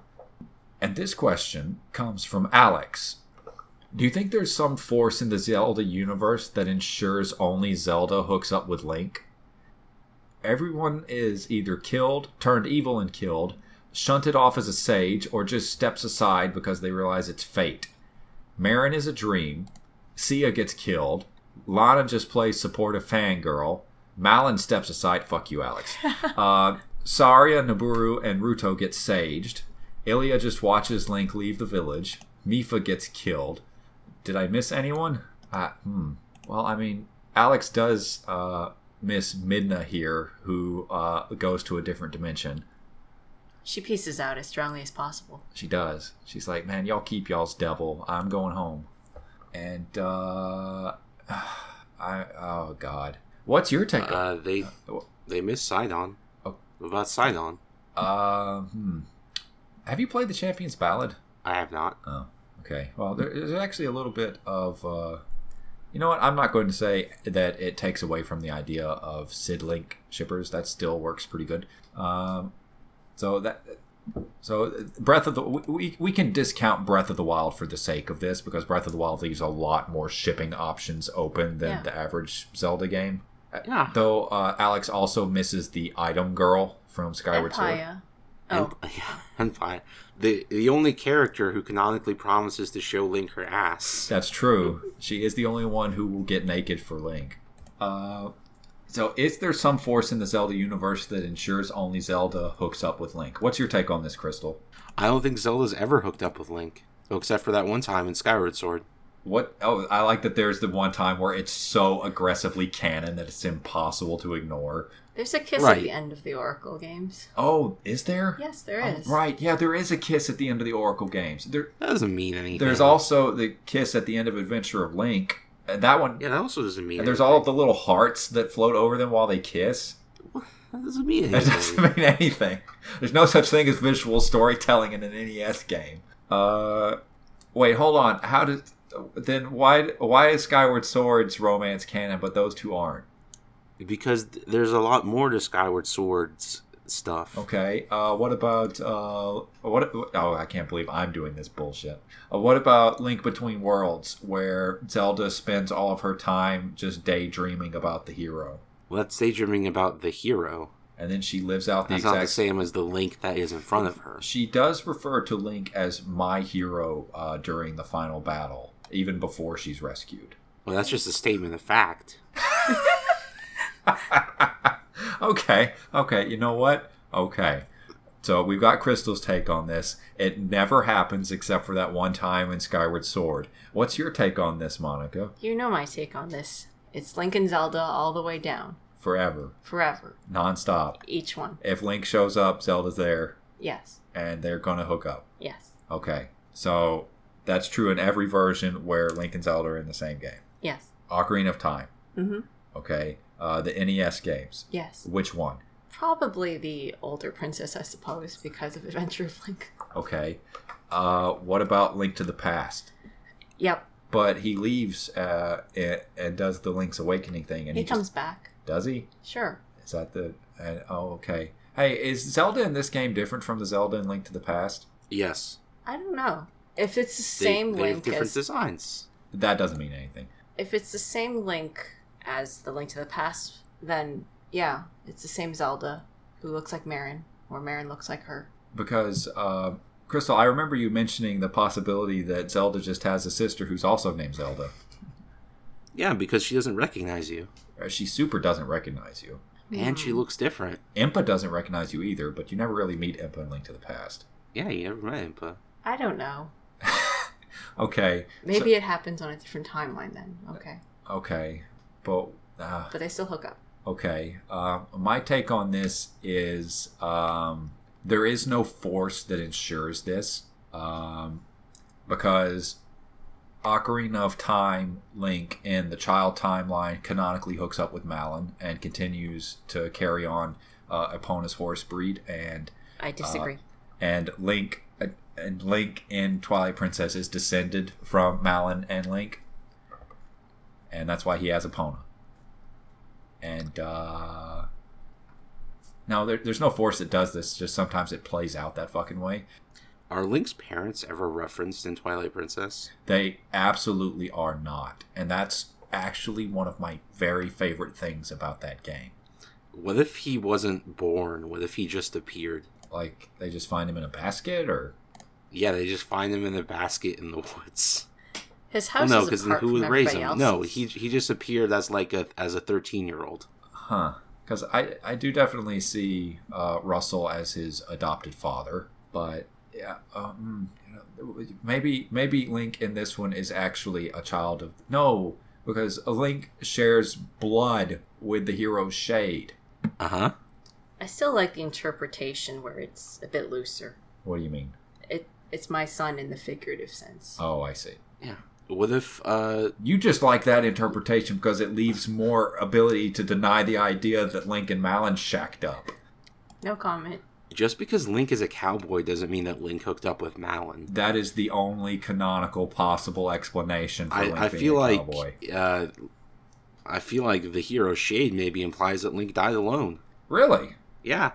Speaker 2: And this question comes from Alex. Do you think there's some force in the Zelda universe that ensures only Zelda hooks up with Link? Everyone is either killed, turned evil and killed, shunted off as a sage, or just steps aside because they realize it's fate. Marin is a dream. Cia gets killed. Lana just plays supportive fangirl. Malon steps aside. Fuck you, Alex. Uh, Saria, Nabooru, and Ruto get saged. Ilia just watches Link leave the village. Mipha gets killed. Did I miss anyone? Uh, hmm. Well, I mean, Alex does uh, miss Midna here, who uh, goes to a different dimension.
Speaker 3: She pieces out as strongly as possible.
Speaker 2: She does. She's like, man, y'all keep y'all's devil. I'm going home. And, uh, I, oh, God. What's your take?
Speaker 1: Uh, they they missed Sidon.
Speaker 2: Oh.
Speaker 1: What about Sidon?
Speaker 2: Uh, hmm. Have you played the Champion's Ballad?
Speaker 1: I have not.
Speaker 2: Oh, okay. Well, there- there's actually a little bit of. Uh, you know what? I'm not going to say that it takes away from the idea of Sid Link shippers. That still works pretty good. Um, so that. So Breath of the we, we can discount Breath of the Wild for the sake of this because Breath of the Wild leaves a lot more shipping options open than
Speaker 3: Yeah.
Speaker 2: the average Zelda game.
Speaker 1: Yeah.
Speaker 2: Though uh, Alex also misses the item girl from Skyward Sword.
Speaker 3: Oh,
Speaker 1: And, yeah, and fine. The the only character who canonically promises to show Link her ass.
Speaker 2: That's true. She is the only one who will get naked for Link. Uh, so, is there some force in the Zelda universe that ensures only Zelda hooks up with Link? What's your take on this, Crystal?
Speaker 1: I don't think Zelda's ever hooked up with Link, oh, except for that one time in Skyward Sword.
Speaker 2: What? Oh, I like that. There's the one time where it's so aggressively canon that it's impossible to ignore.
Speaker 3: there's a kiss
Speaker 1: Right.
Speaker 3: at the end of the Oracle games.
Speaker 2: Oh, is there?
Speaker 3: Yes, there is.
Speaker 2: Oh, right. Yeah, there is a kiss at the end of the Oracle games. There,
Speaker 1: That doesn't mean anything.
Speaker 2: there's also the kiss at the end of Adventure of Link. And that one.
Speaker 1: yeah, that also doesn't mean.
Speaker 2: And there's all of the little hearts that float over them while they kiss.
Speaker 1: That doesn't mean
Speaker 2: That
Speaker 1: anything.
Speaker 2: doesn't mean anything. There's no such thing as visual storytelling in an NES game. Uh, wait, hold on. How did then? Why why is Skyward Sword's romance canon, but those two aren't?
Speaker 1: because there's a lot more to Skyward Sword's stuff.
Speaker 2: Okay. Uh, what about uh, what? Oh, I can't believe I'm doing this bullshit. Uh, what about Link Between Worlds, where Zelda spends all of her time just daydreaming about the hero,
Speaker 1: Well, that's daydreaming about the hero.
Speaker 2: and then she lives out the
Speaker 1: That's not the
Speaker 2: exact
Speaker 1: same as the Link that is in front of her.
Speaker 2: She does refer to Link as my hero uh, during the final battle, even before she's rescued.
Speaker 1: Well, that's just a statement of fact.
Speaker 2: okay, okay, you know what? Okay. So we've got Crystal's take on this. It never happens except for that one time in Skyward Sword. What's your take on this, Monica?
Speaker 3: You know my take on this. It's Link and Zelda all the way down.
Speaker 2: Forever,
Speaker 3: Forever.
Speaker 2: nonstop.
Speaker 3: Each one.
Speaker 2: If Link shows up, Zelda's there,
Speaker 3: Yes.
Speaker 2: and they're gonna hook up.
Speaker 3: Yes.
Speaker 2: Okay, so that's true in every version where Link and Zelda are in the same game.
Speaker 3: Yes.
Speaker 2: Ocarina of Time.
Speaker 3: Mm-hmm.
Speaker 2: Okay, uh, the NES games.
Speaker 3: Yes.
Speaker 2: Which one?
Speaker 3: Probably the older princess, I suppose, because of Adventure of Link.
Speaker 2: Okay. Uh, what about Link to the Past?
Speaker 3: Yep.
Speaker 2: But he leaves uh, and, and does the Link's Awakening thing, and
Speaker 3: He,
Speaker 2: he,
Speaker 3: comes
Speaker 2: just
Speaker 3: back.
Speaker 2: does he?
Speaker 3: Sure.
Speaker 2: Is that the? Uh, oh, okay. Hey, is Zelda in this game different from the Zelda in Link to the Past?
Speaker 1: Yes.
Speaker 3: I don't know. If it's the
Speaker 1: They,
Speaker 3: same
Speaker 1: they have
Speaker 3: Link
Speaker 1: different
Speaker 3: as
Speaker 1: designs.
Speaker 2: That doesn't mean anything.
Speaker 3: if it's the same Link as the Link to the Past, then yeah, it's the same Zelda who looks like Marin, or Marin looks like her.
Speaker 2: Because uh, Crystal, I remember you mentioning the possibility that Zelda just has a sister who's also named Zelda.
Speaker 1: Yeah, because she doesn't recognize you.
Speaker 2: Uh, She super doesn't recognize you.
Speaker 1: And she looks different.
Speaker 2: Impa doesn't recognize you either, but you never really meet Impa in Link to the Past.
Speaker 1: Yeah, you never met him, but
Speaker 3: I don't know.
Speaker 2: Okay.
Speaker 3: Maybe it happens on a different timeline then. Okay,
Speaker 2: Okay. But uh,
Speaker 3: but they still hook up.
Speaker 2: Okay. Uh, my take on this is um, there is no force that ensures this um, because Ocarina of Time Link in the child timeline canonically hooks up with Malon and continues to carry on uh, Epona's horse breed and
Speaker 3: I disagree.
Speaker 2: and Link and Link in Twilight Princess is descended from Malon and Link, and that's why he has Epona. And uh, no, there, there's no force that does this. Just sometimes it plays out that fucking way.
Speaker 1: are Link's parents ever referenced in Twilight Princess?
Speaker 2: They absolutely are not, and that's actually one of my very favorite things about that game.
Speaker 1: What if he wasn't born? What if he just appeared?
Speaker 2: Like they just find him in a basket, or
Speaker 1: Yeah, they just find him in a basket in the woods.
Speaker 3: His
Speaker 1: Well,
Speaker 3: house
Speaker 1: no, because who
Speaker 3: from
Speaker 1: would raise
Speaker 3: everybody
Speaker 1: him? No, he he just appeared as like a as a thirteen year old.
Speaker 2: Huh. Because I, I do definitely see uh, Rusl as his adopted father, but yeah, um, maybe maybe Link in this one is actually a child of no, because Link shares blood with the hero Shade.
Speaker 1: Uh huh.
Speaker 3: I still like the interpretation where it's a bit looser.
Speaker 2: What do you mean?
Speaker 3: It it's my son in the figurative sense.
Speaker 2: Oh, I see.
Speaker 1: Yeah. What if uh
Speaker 2: You just like that interpretation because it leaves more ability to deny the idea that Link and Malon shacked up.
Speaker 3: No comment.
Speaker 1: just because Link is a cowboy doesn't mean that Link hooked up with Malon?
Speaker 2: That is the only canonical possible explanation for
Speaker 1: I,
Speaker 2: Link
Speaker 1: I
Speaker 2: being
Speaker 1: feel
Speaker 2: a
Speaker 1: like
Speaker 2: cowboy.
Speaker 1: uh I feel like the hero Shade maybe implies that Link died alone.
Speaker 2: Really?
Speaker 1: Yeah.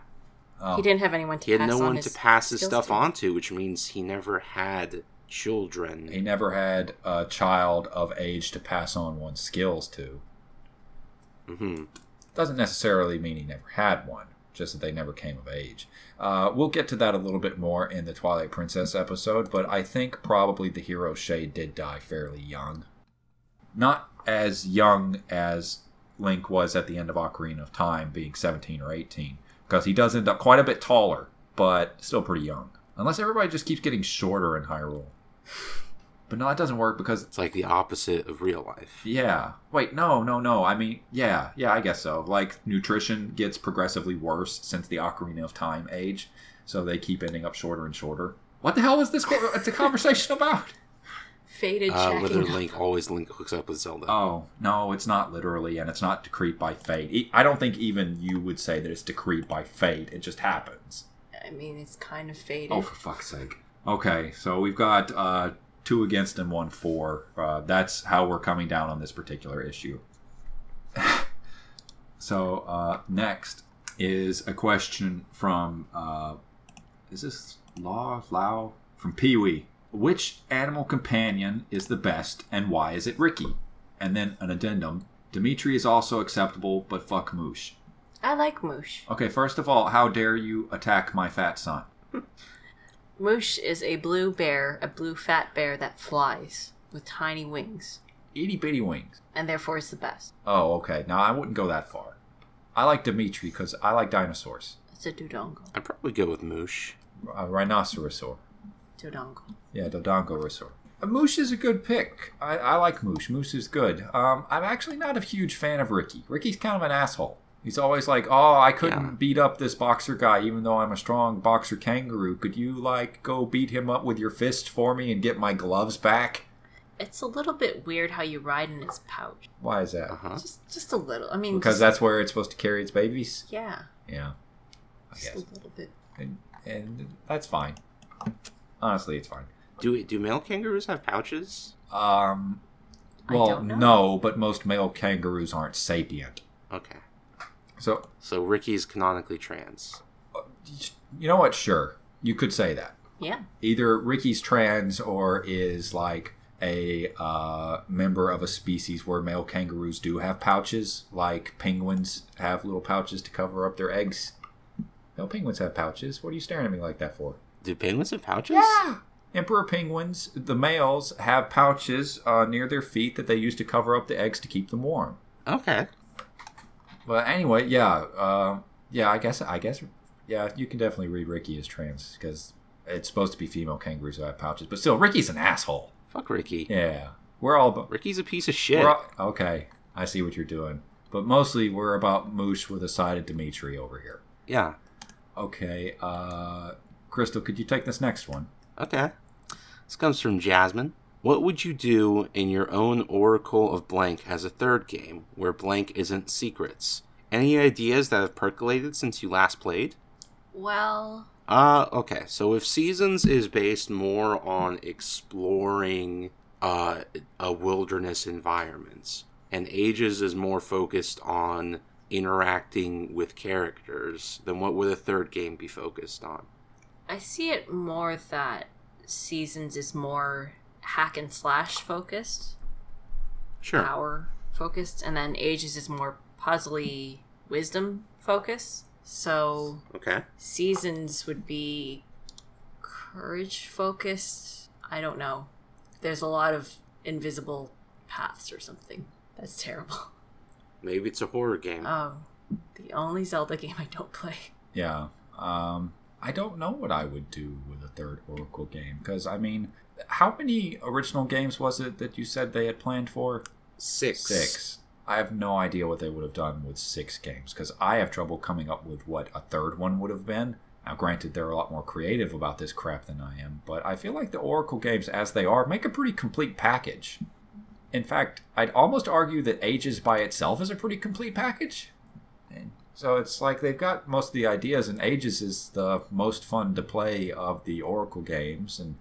Speaker 2: Oh.
Speaker 3: He didn't have anyone to
Speaker 1: He had no
Speaker 3: on
Speaker 1: one to pass his stuff
Speaker 3: to.
Speaker 1: on to, which means he never had children.
Speaker 2: He never had a child of age to pass on one's skills to.
Speaker 1: Mm-hmm.
Speaker 2: Doesn't necessarily mean he never had one. just that they never came of age. Uh, we'll get to that a little bit more in the Twilight Princess episode, but I think probably the hero Shade did die fairly young. Not as young as Link was at the end of Ocarina of Time, being 17 or 18, because he does end up quite a bit taller, but still pretty young. Unless everybody just keeps getting shorter in Hyrule. But no, that doesn't work because
Speaker 1: It's like the opposite of real life.
Speaker 2: yeah. Wait, no, no, no. I mean, yeah, yeah, I guess so. Like nutrition gets progressively worse since the Ocarina of Time age, so they keep ending up shorter and shorter. What the hell is this? co- It's a conversation about.
Speaker 3: Faded
Speaker 1: Uh,
Speaker 3: checking.
Speaker 1: whether
Speaker 3: up.
Speaker 1: Link always Link hooks up with Zelda.
Speaker 2: Oh no, it's not literally, and it's not decreed by fate. i don't think even you would say that it's decreed by fate. It just happens.
Speaker 3: I mean, it's kind of faded.
Speaker 2: Oh, for fuck's sake. Okay, so we've got uh, two against and one for. Uh, that's how we're coming down on this particular issue. so uh, next is a question from. Uh, is this Law Lao from Pee Wee? Which animal companion is the best, and why is it Ricky? And then an addendum. Dimitri is also acceptable, but fuck Moosh.
Speaker 3: I like Moosh.
Speaker 2: Okay, first of all, how dare you attack my fat son?
Speaker 3: Moosh is a blue bear, a blue fat bear that flies with tiny wings,
Speaker 2: Itty bitty wings.
Speaker 3: and therefore is the best.
Speaker 2: Oh, okay. Now I wouldn't go that far. I like Dimitri because I like dinosaurs.
Speaker 3: It's a dodongo.
Speaker 1: I'd probably go with Moosh.
Speaker 2: A rhinocerosaur.
Speaker 3: Dodongo.
Speaker 2: Yeah, Dodongo Resort. Moosh is a good pick. I, I like Moosh. Moosh is good. Um, I'm actually not a huge fan of Ricky. Ricky's kind of an asshole. He's always like, "Oh, I couldn't
Speaker 1: Yeah.
Speaker 2: beat up this boxer guy, even though I'm a strong boxer kangaroo. Could you like go beat him up with your fist for me and get my gloves back?"
Speaker 3: It's a little bit weird how you ride in his pouch.
Speaker 2: Why is that?
Speaker 1: Uh huh.
Speaker 3: Just, just a little. I mean,
Speaker 2: Because
Speaker 3: just-
Speaker 2: that's where it's supposed to carry its babies.
Speaker 3: yeah,
Speaker 2: Yeah, I
Speaker 3: just
Speaker 2: guess,
Speaker 3: a little bit.
Speaker 2: and, and that's fine. Honestly, it's fine.
Speaker 1: Do do male kangaroos have pouches?
Speaker 2: Um, well, no, but most male kangaroos aren't sapient.
Speaker 1: Okay.
Speaker 2: So,
Speaker 1: So Ricky's canonically trans.
Speaker 2: you know what? Sure, you could say that.
Speaker 3: Yeah,
Speaker 2: Either Ricky's trans or is like a uh, member of a species where male kangaroos do have pouches, like penguins have little pouches to cover up their eggs. No, penguins have pouches. What are you staring at me like that for?
Speaker 1: Do penguins have pouches?
Speaker 2: Yeah. Emperor penguins, the males, have pouches uh, near their feet that they use to cover up the eggs to keep them warm.
Speaker 1: Okay.
Speaker 2: Well, anyway, yeah, uh, yeah. I guess, I guess, yeah. You can definitely read Ricky as trans because it's supposed to be female kangaroos who have pouches. But still, Ricky's an asshole.
Speaker 1: Fuck Ricky.
Speaker 2: Yeah, we're all about.
Speaker 1: Ricky's a piece of shit.
Speaker 2: We're all, okay, I see what you're doing. But mostly, we're about Moosh with a side of Dimitri over here.
Speaker 1: Yeah.
Speaker 2: Okay, uh, Crystal, could you take this next one?
Speaker 1: Okay. This comes from Jasmine. What would you do in your own Oracle of Blank as a third game, where blank isn't secrets? Any ideas that have percolated since you last played?
Speaker 3: well,
Speaker 1: Uh, okay. So if Seasons is based more on exploring uh, a wilderness environment, and Ages is more focused on interacting with characters, then what would a third game be focused on?
Speaker 3: I see it more that Seasons is more hack and slash focused,
Speaker 1: Sure.
Speaker 3: power focused, and then Ages is more puzzly wisdom focused. So
Speaker 1: Okay.
Speaker 3: Seasons would be courage focused. I don't know. There's a lot of invisible paths or something. That's terrible.
Speaker 1: Maybe it's a horror game.
Speaker 3: Oh, the only Zelda game I don't play.
Speaker 2: Yeah. Um, I don't know what I would do with a third Oracle game because I mean, how many original games was it that you said they had planned for?
Speaker 1: Six.
Speaker 2: Six. I have no idea what they would have done with six games because I have trouble coming up with what a third one would have been. Now, granted, they're a lot more creative about this crap than I am, but I feel like the Oracle games, as they are, make a pretty complete package. In fact, I'd almost argue that Ages by itself is a pretty complete package. And so it's like they've got most of the ideas, and Ages is the most fun to play of the Oracle games. And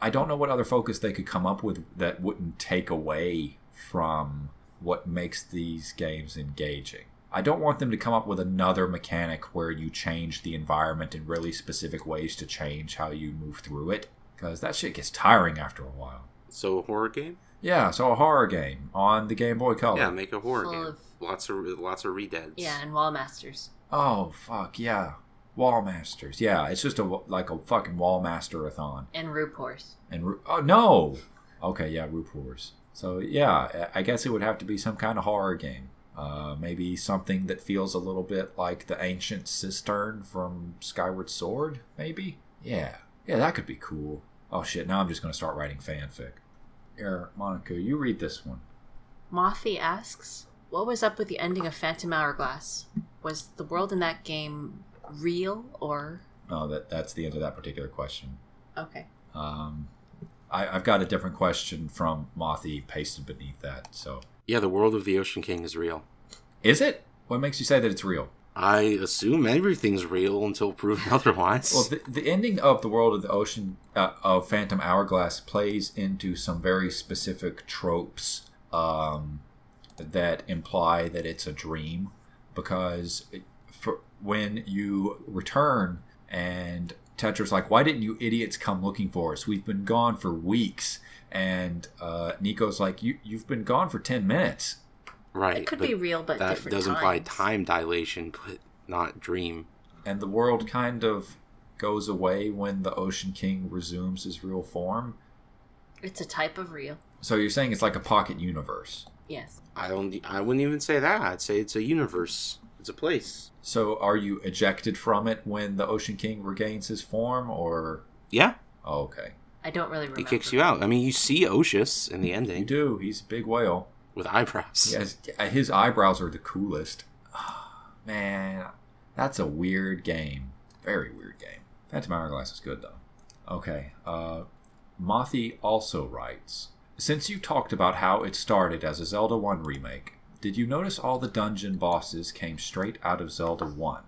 Speaker 2: I don't know what other focus they could come up with that wouldn't take away from what makes these games engaging. I don't want them to come up with another mechanic where you change the environment in really specific ways to change how you move through it, because that shit gets tiring after a while.
Speaker 1: So a horror game?
Speaker 2: Yeah, so a horror game on the Game Boy Color.
Speaker 1: Yeah, make a horror
Speaker 3: Full
Speaker 1: game.
Speaker 3: of-
Speaker 1: Lots of lots of redeads.
Speaker 3: Yeah, and Wall Masters.
Speaker 2: Oh fuck yeah, Wallmasters. Yeah, it's just a like a fucking Wallmaster-a-thon.
Speaker 3: And Roop Horse.
Speaker 2: And Ru- oh no, okay, yeah, Roop Wars. So yeah, I I guess it would have to be some kind of horror game. Uh, maybe something that feels a little bit like the ancient cistern from Skyward Sword. Maybe. Yeah, yeah, that could be cool. Oh shit! Now I'm just gonna start writing fanfic. Here, Monica, you read this one.
Speaker 3: Mothy asks, What was up with the ending of Phantom Hourglass? Was the world in that game real or.
Speaker 2: No, that that's the end of that particular question.
Speaker 3: Okay.
Speaker 2: Um, I, I've got a different question from Mothy pasted beneath that. So,
Speaker 1: Yeah, the world of the Ocean King is real.
Speaker 2: is it? What makes you say that it's real?
Speaker 1: I assume everything's real until proven otherwise.
Speaker 2: Well, the, the ending of the world of the ocean uh, of Phantom Hourglass plays into some very specific tropes um, that imply that it's a dream, because for, when you return and Tetra's like, "Why didn't you idiots come looking for us? We've been gone for weeks." And uh, Niko's like, "You you've been gone for ten minutes."
Speaker 1: right.
Speaker 3: It could be real, but
Speaker 1: that
Speaker 3: different
Speaker 1: does imply
Speaker 3: times.
Speaker 1: time dilation, but not dream.
Speaker 2: and the world kind of goes away when the Ocean King resumes his real form.
Speaker 3: It's a type of real.
Speaker 2: So you're saying it's like a pocket universe.
Speaker 3: Yes.
Speaker 1: I don't. I wouldn't even say that. I'd say it's a universe. It's a place.
Speaker 2: So are you ejected from it when the Ocean King regains his form, or
Speaker 1: Yeah,
Speaker 2: oh, okay,
Speaker 3: I don't really remember.
Speaker 1: he kicks you out. I mean, you see Oshus in the ending.
Speaker 2: you do. He's a big whale.
Speaker 1: with eyebrows.
Speaker 2: He has, his eyebrows are the coolest. Man, that's a weird game. Very weird game. Phantom Hourglass is good though. Okay. Uh, Mothy also writes Since you talked about how it started as a Zelda 1 remake, did you notice all the dungeon bosses came straight out of Zelda 1?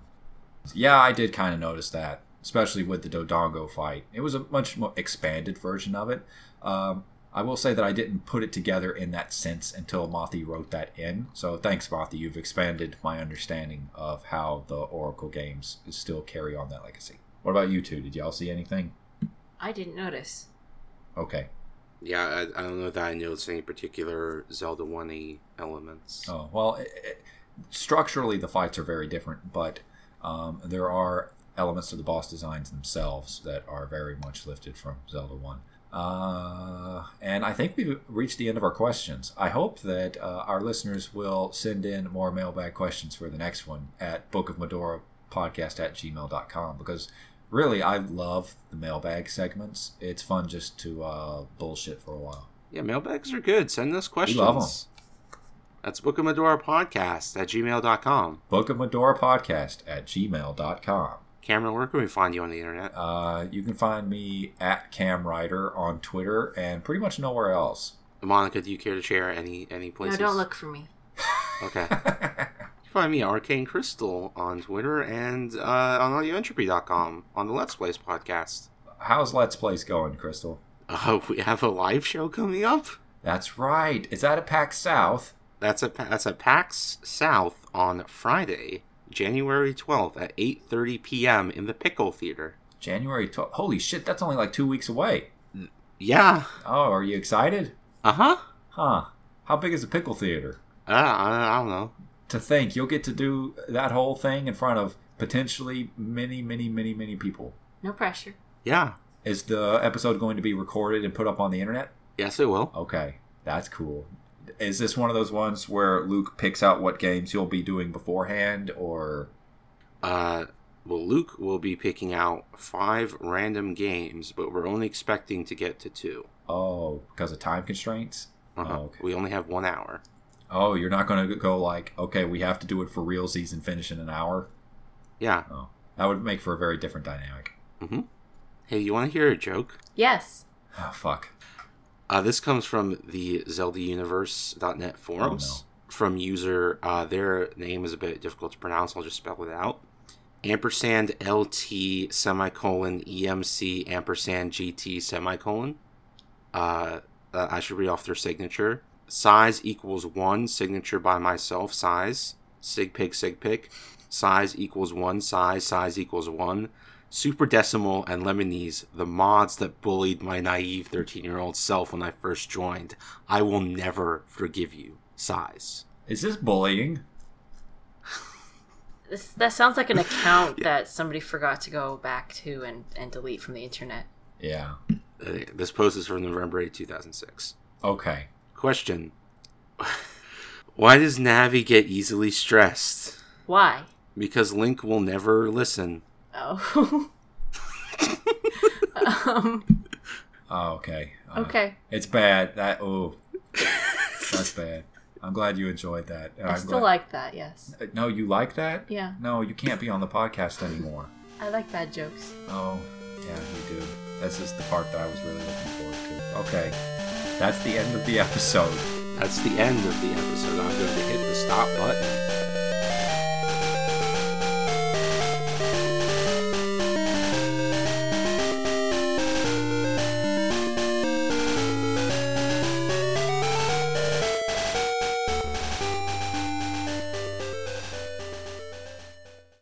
Speaker 2: Yeah, I did kind of notice that, especially with the Dodongo fight. It was a much more expanded version of it. Um, I will say that I didn't put it together in that sense until Mothy wrote that in. So thanks, Mothy. You've expanded my understanding of how the Oracle games still carry on that legacy. What about you two? Did y'all see anything?
Speaker 3: I didn't notice.
Speaker 2: Okay.
Speaker 1: Yeah, I, I don't know that I noticed any particular Zelda 1 elements.
Speaker 2: Oh well, it, it, structurally the fights are very different, but um, there are elements to the boss designs themselves that are very much lifted from Zelda One. Uh, and I think we've reached the end of our questions. I hope that uh, our listeners will send in more mailbag questions for the next one at Book of Mudora podcast at gmail.com because really I love the mailbag segments. It's fun just to uh, bullshit for a while.
Speaker 1: Yeah, mailbags are good. Send us questions.
Speaker 2: love 'em.
Speaker 1: That's Book of Mudora Podcast at gmail.com.
Speaker 2: Book of Mudora podcast at gmail.com.
Speaker 1: Cameron, where can we find you on the internet?
Speaker 2: Uh, you can find me at Cam CamWriter on Twitter and pretty much nowhere else.
Speaker 1: Monica, do you care to share any any places?
Speaker 3: No, don't look for me.
Speaker 1: Okay. find me, Arcane Crystal, on Twitter and uh, on audioentropy.com on the Let's Plays podcast.
Speaker 2: How's Let's Plays going, Crystal?
Speaker 1: Uh, we have a live show coming up.
Speaker 2: That's right. Is that a PAX South?
Speaker 1: That's a that's a PAX South on Friday, January twelfth at eight thirty p.m. in the Pickle Theater.
Speaker 2: January 12th. Holy shit, that's only like two weeks away.
Speaker 1: Yeah.
Speaker 2: Oh, are you excited?
Speaker 1: Uh huh.
Speaker 2: Huh. How big is the Pickle Theater?
Speaker 1: Uh, I, I don't know.
Speaker 2: To think you'll get to do that whole thing in front of potentially many, many, many, many people.
Speaker 3: No pressure.
Speaker 1: Yeah.
Speaker 2: Is the episode going to be recorded and put up on the internet?
Speaker 1: Yes, it will.
Speaker 2: Okay, that's cool. Is this one of those ones where Luke picks out what games you'll be doing beforehand, or
Speaker 1: Uh, well, Luke will be picking out five random games, but we're only expecting to get to two.
Speaker 2: oh, because of time constraints?
Speaker 1: Uh-huh.
Speaker 2: Oh, okay.
Speaker 1: We only have one hour.
Speaker 2: Oh, you're not going to go like, okay, we have to do it for real season finish in an hour.
Speaker 1: Yeah.
Speaker 2: Oh, that would make for a very different dynamic.
Speaker 1: Mm-hmm. Hey, you want to hear a joke?
Speaker 3: Yes.
Speaker 2: Oh, fuck.
Speaker 1: Uh, this comes from the ZeldaUniverse.net forums. From user, uh, their name is a bit difficult to pronounce. I'll just spell it out. Ampersand LT semicolon EMC ampersand GT semicolon. Uh, uh, I should read off their signature. Size equals one. Signature by myself. Size. Sig pig sig pig. Size equals one. Size. Size equals one. Super Decimal and Lemonese, the mods that bullied my naive 13 year old self when I first joined. I will never forgive you. Size.
Speaker 2: Is this bullying?
Speaker 3: This, that sounds like an account that somebody forgot to go back to and, and delete from the internet.
Speaker 2: Yeah.
Speaker 1: Uh, This post is from November 8, 2006.
Speaker 2: Okay.
Speaker 1: Question Why does Navi get easily stressed?
Speaker 3: Why?
Speaker 1: Because Link will never listen.
Speaker 3: Oh. um,
Speaker 2: Oh, okay. Uh,
Speaker 3: okay.
Speaker 2: It's bad. That oh, that's bad. I'm glad you enjoyed that.
Speaker 3: I
Speaker 2: I'm
Speaker 3: still
Speaker 2: glad-
Speaker 3: like that, yes.
Speaker 2: Uh, No, you like that?
Speaker 3: Yeah.
Speaker 2: No, you can't be on the podcast anymore.
Speaker 3: I like bad jokes.
Speaker 2: Oh, yeah, you do. This is the part that I was really looking forward to. Okay, that's the end of the episode.
Speaker 1: That's the end of the episode. I'm going to hit the stop button.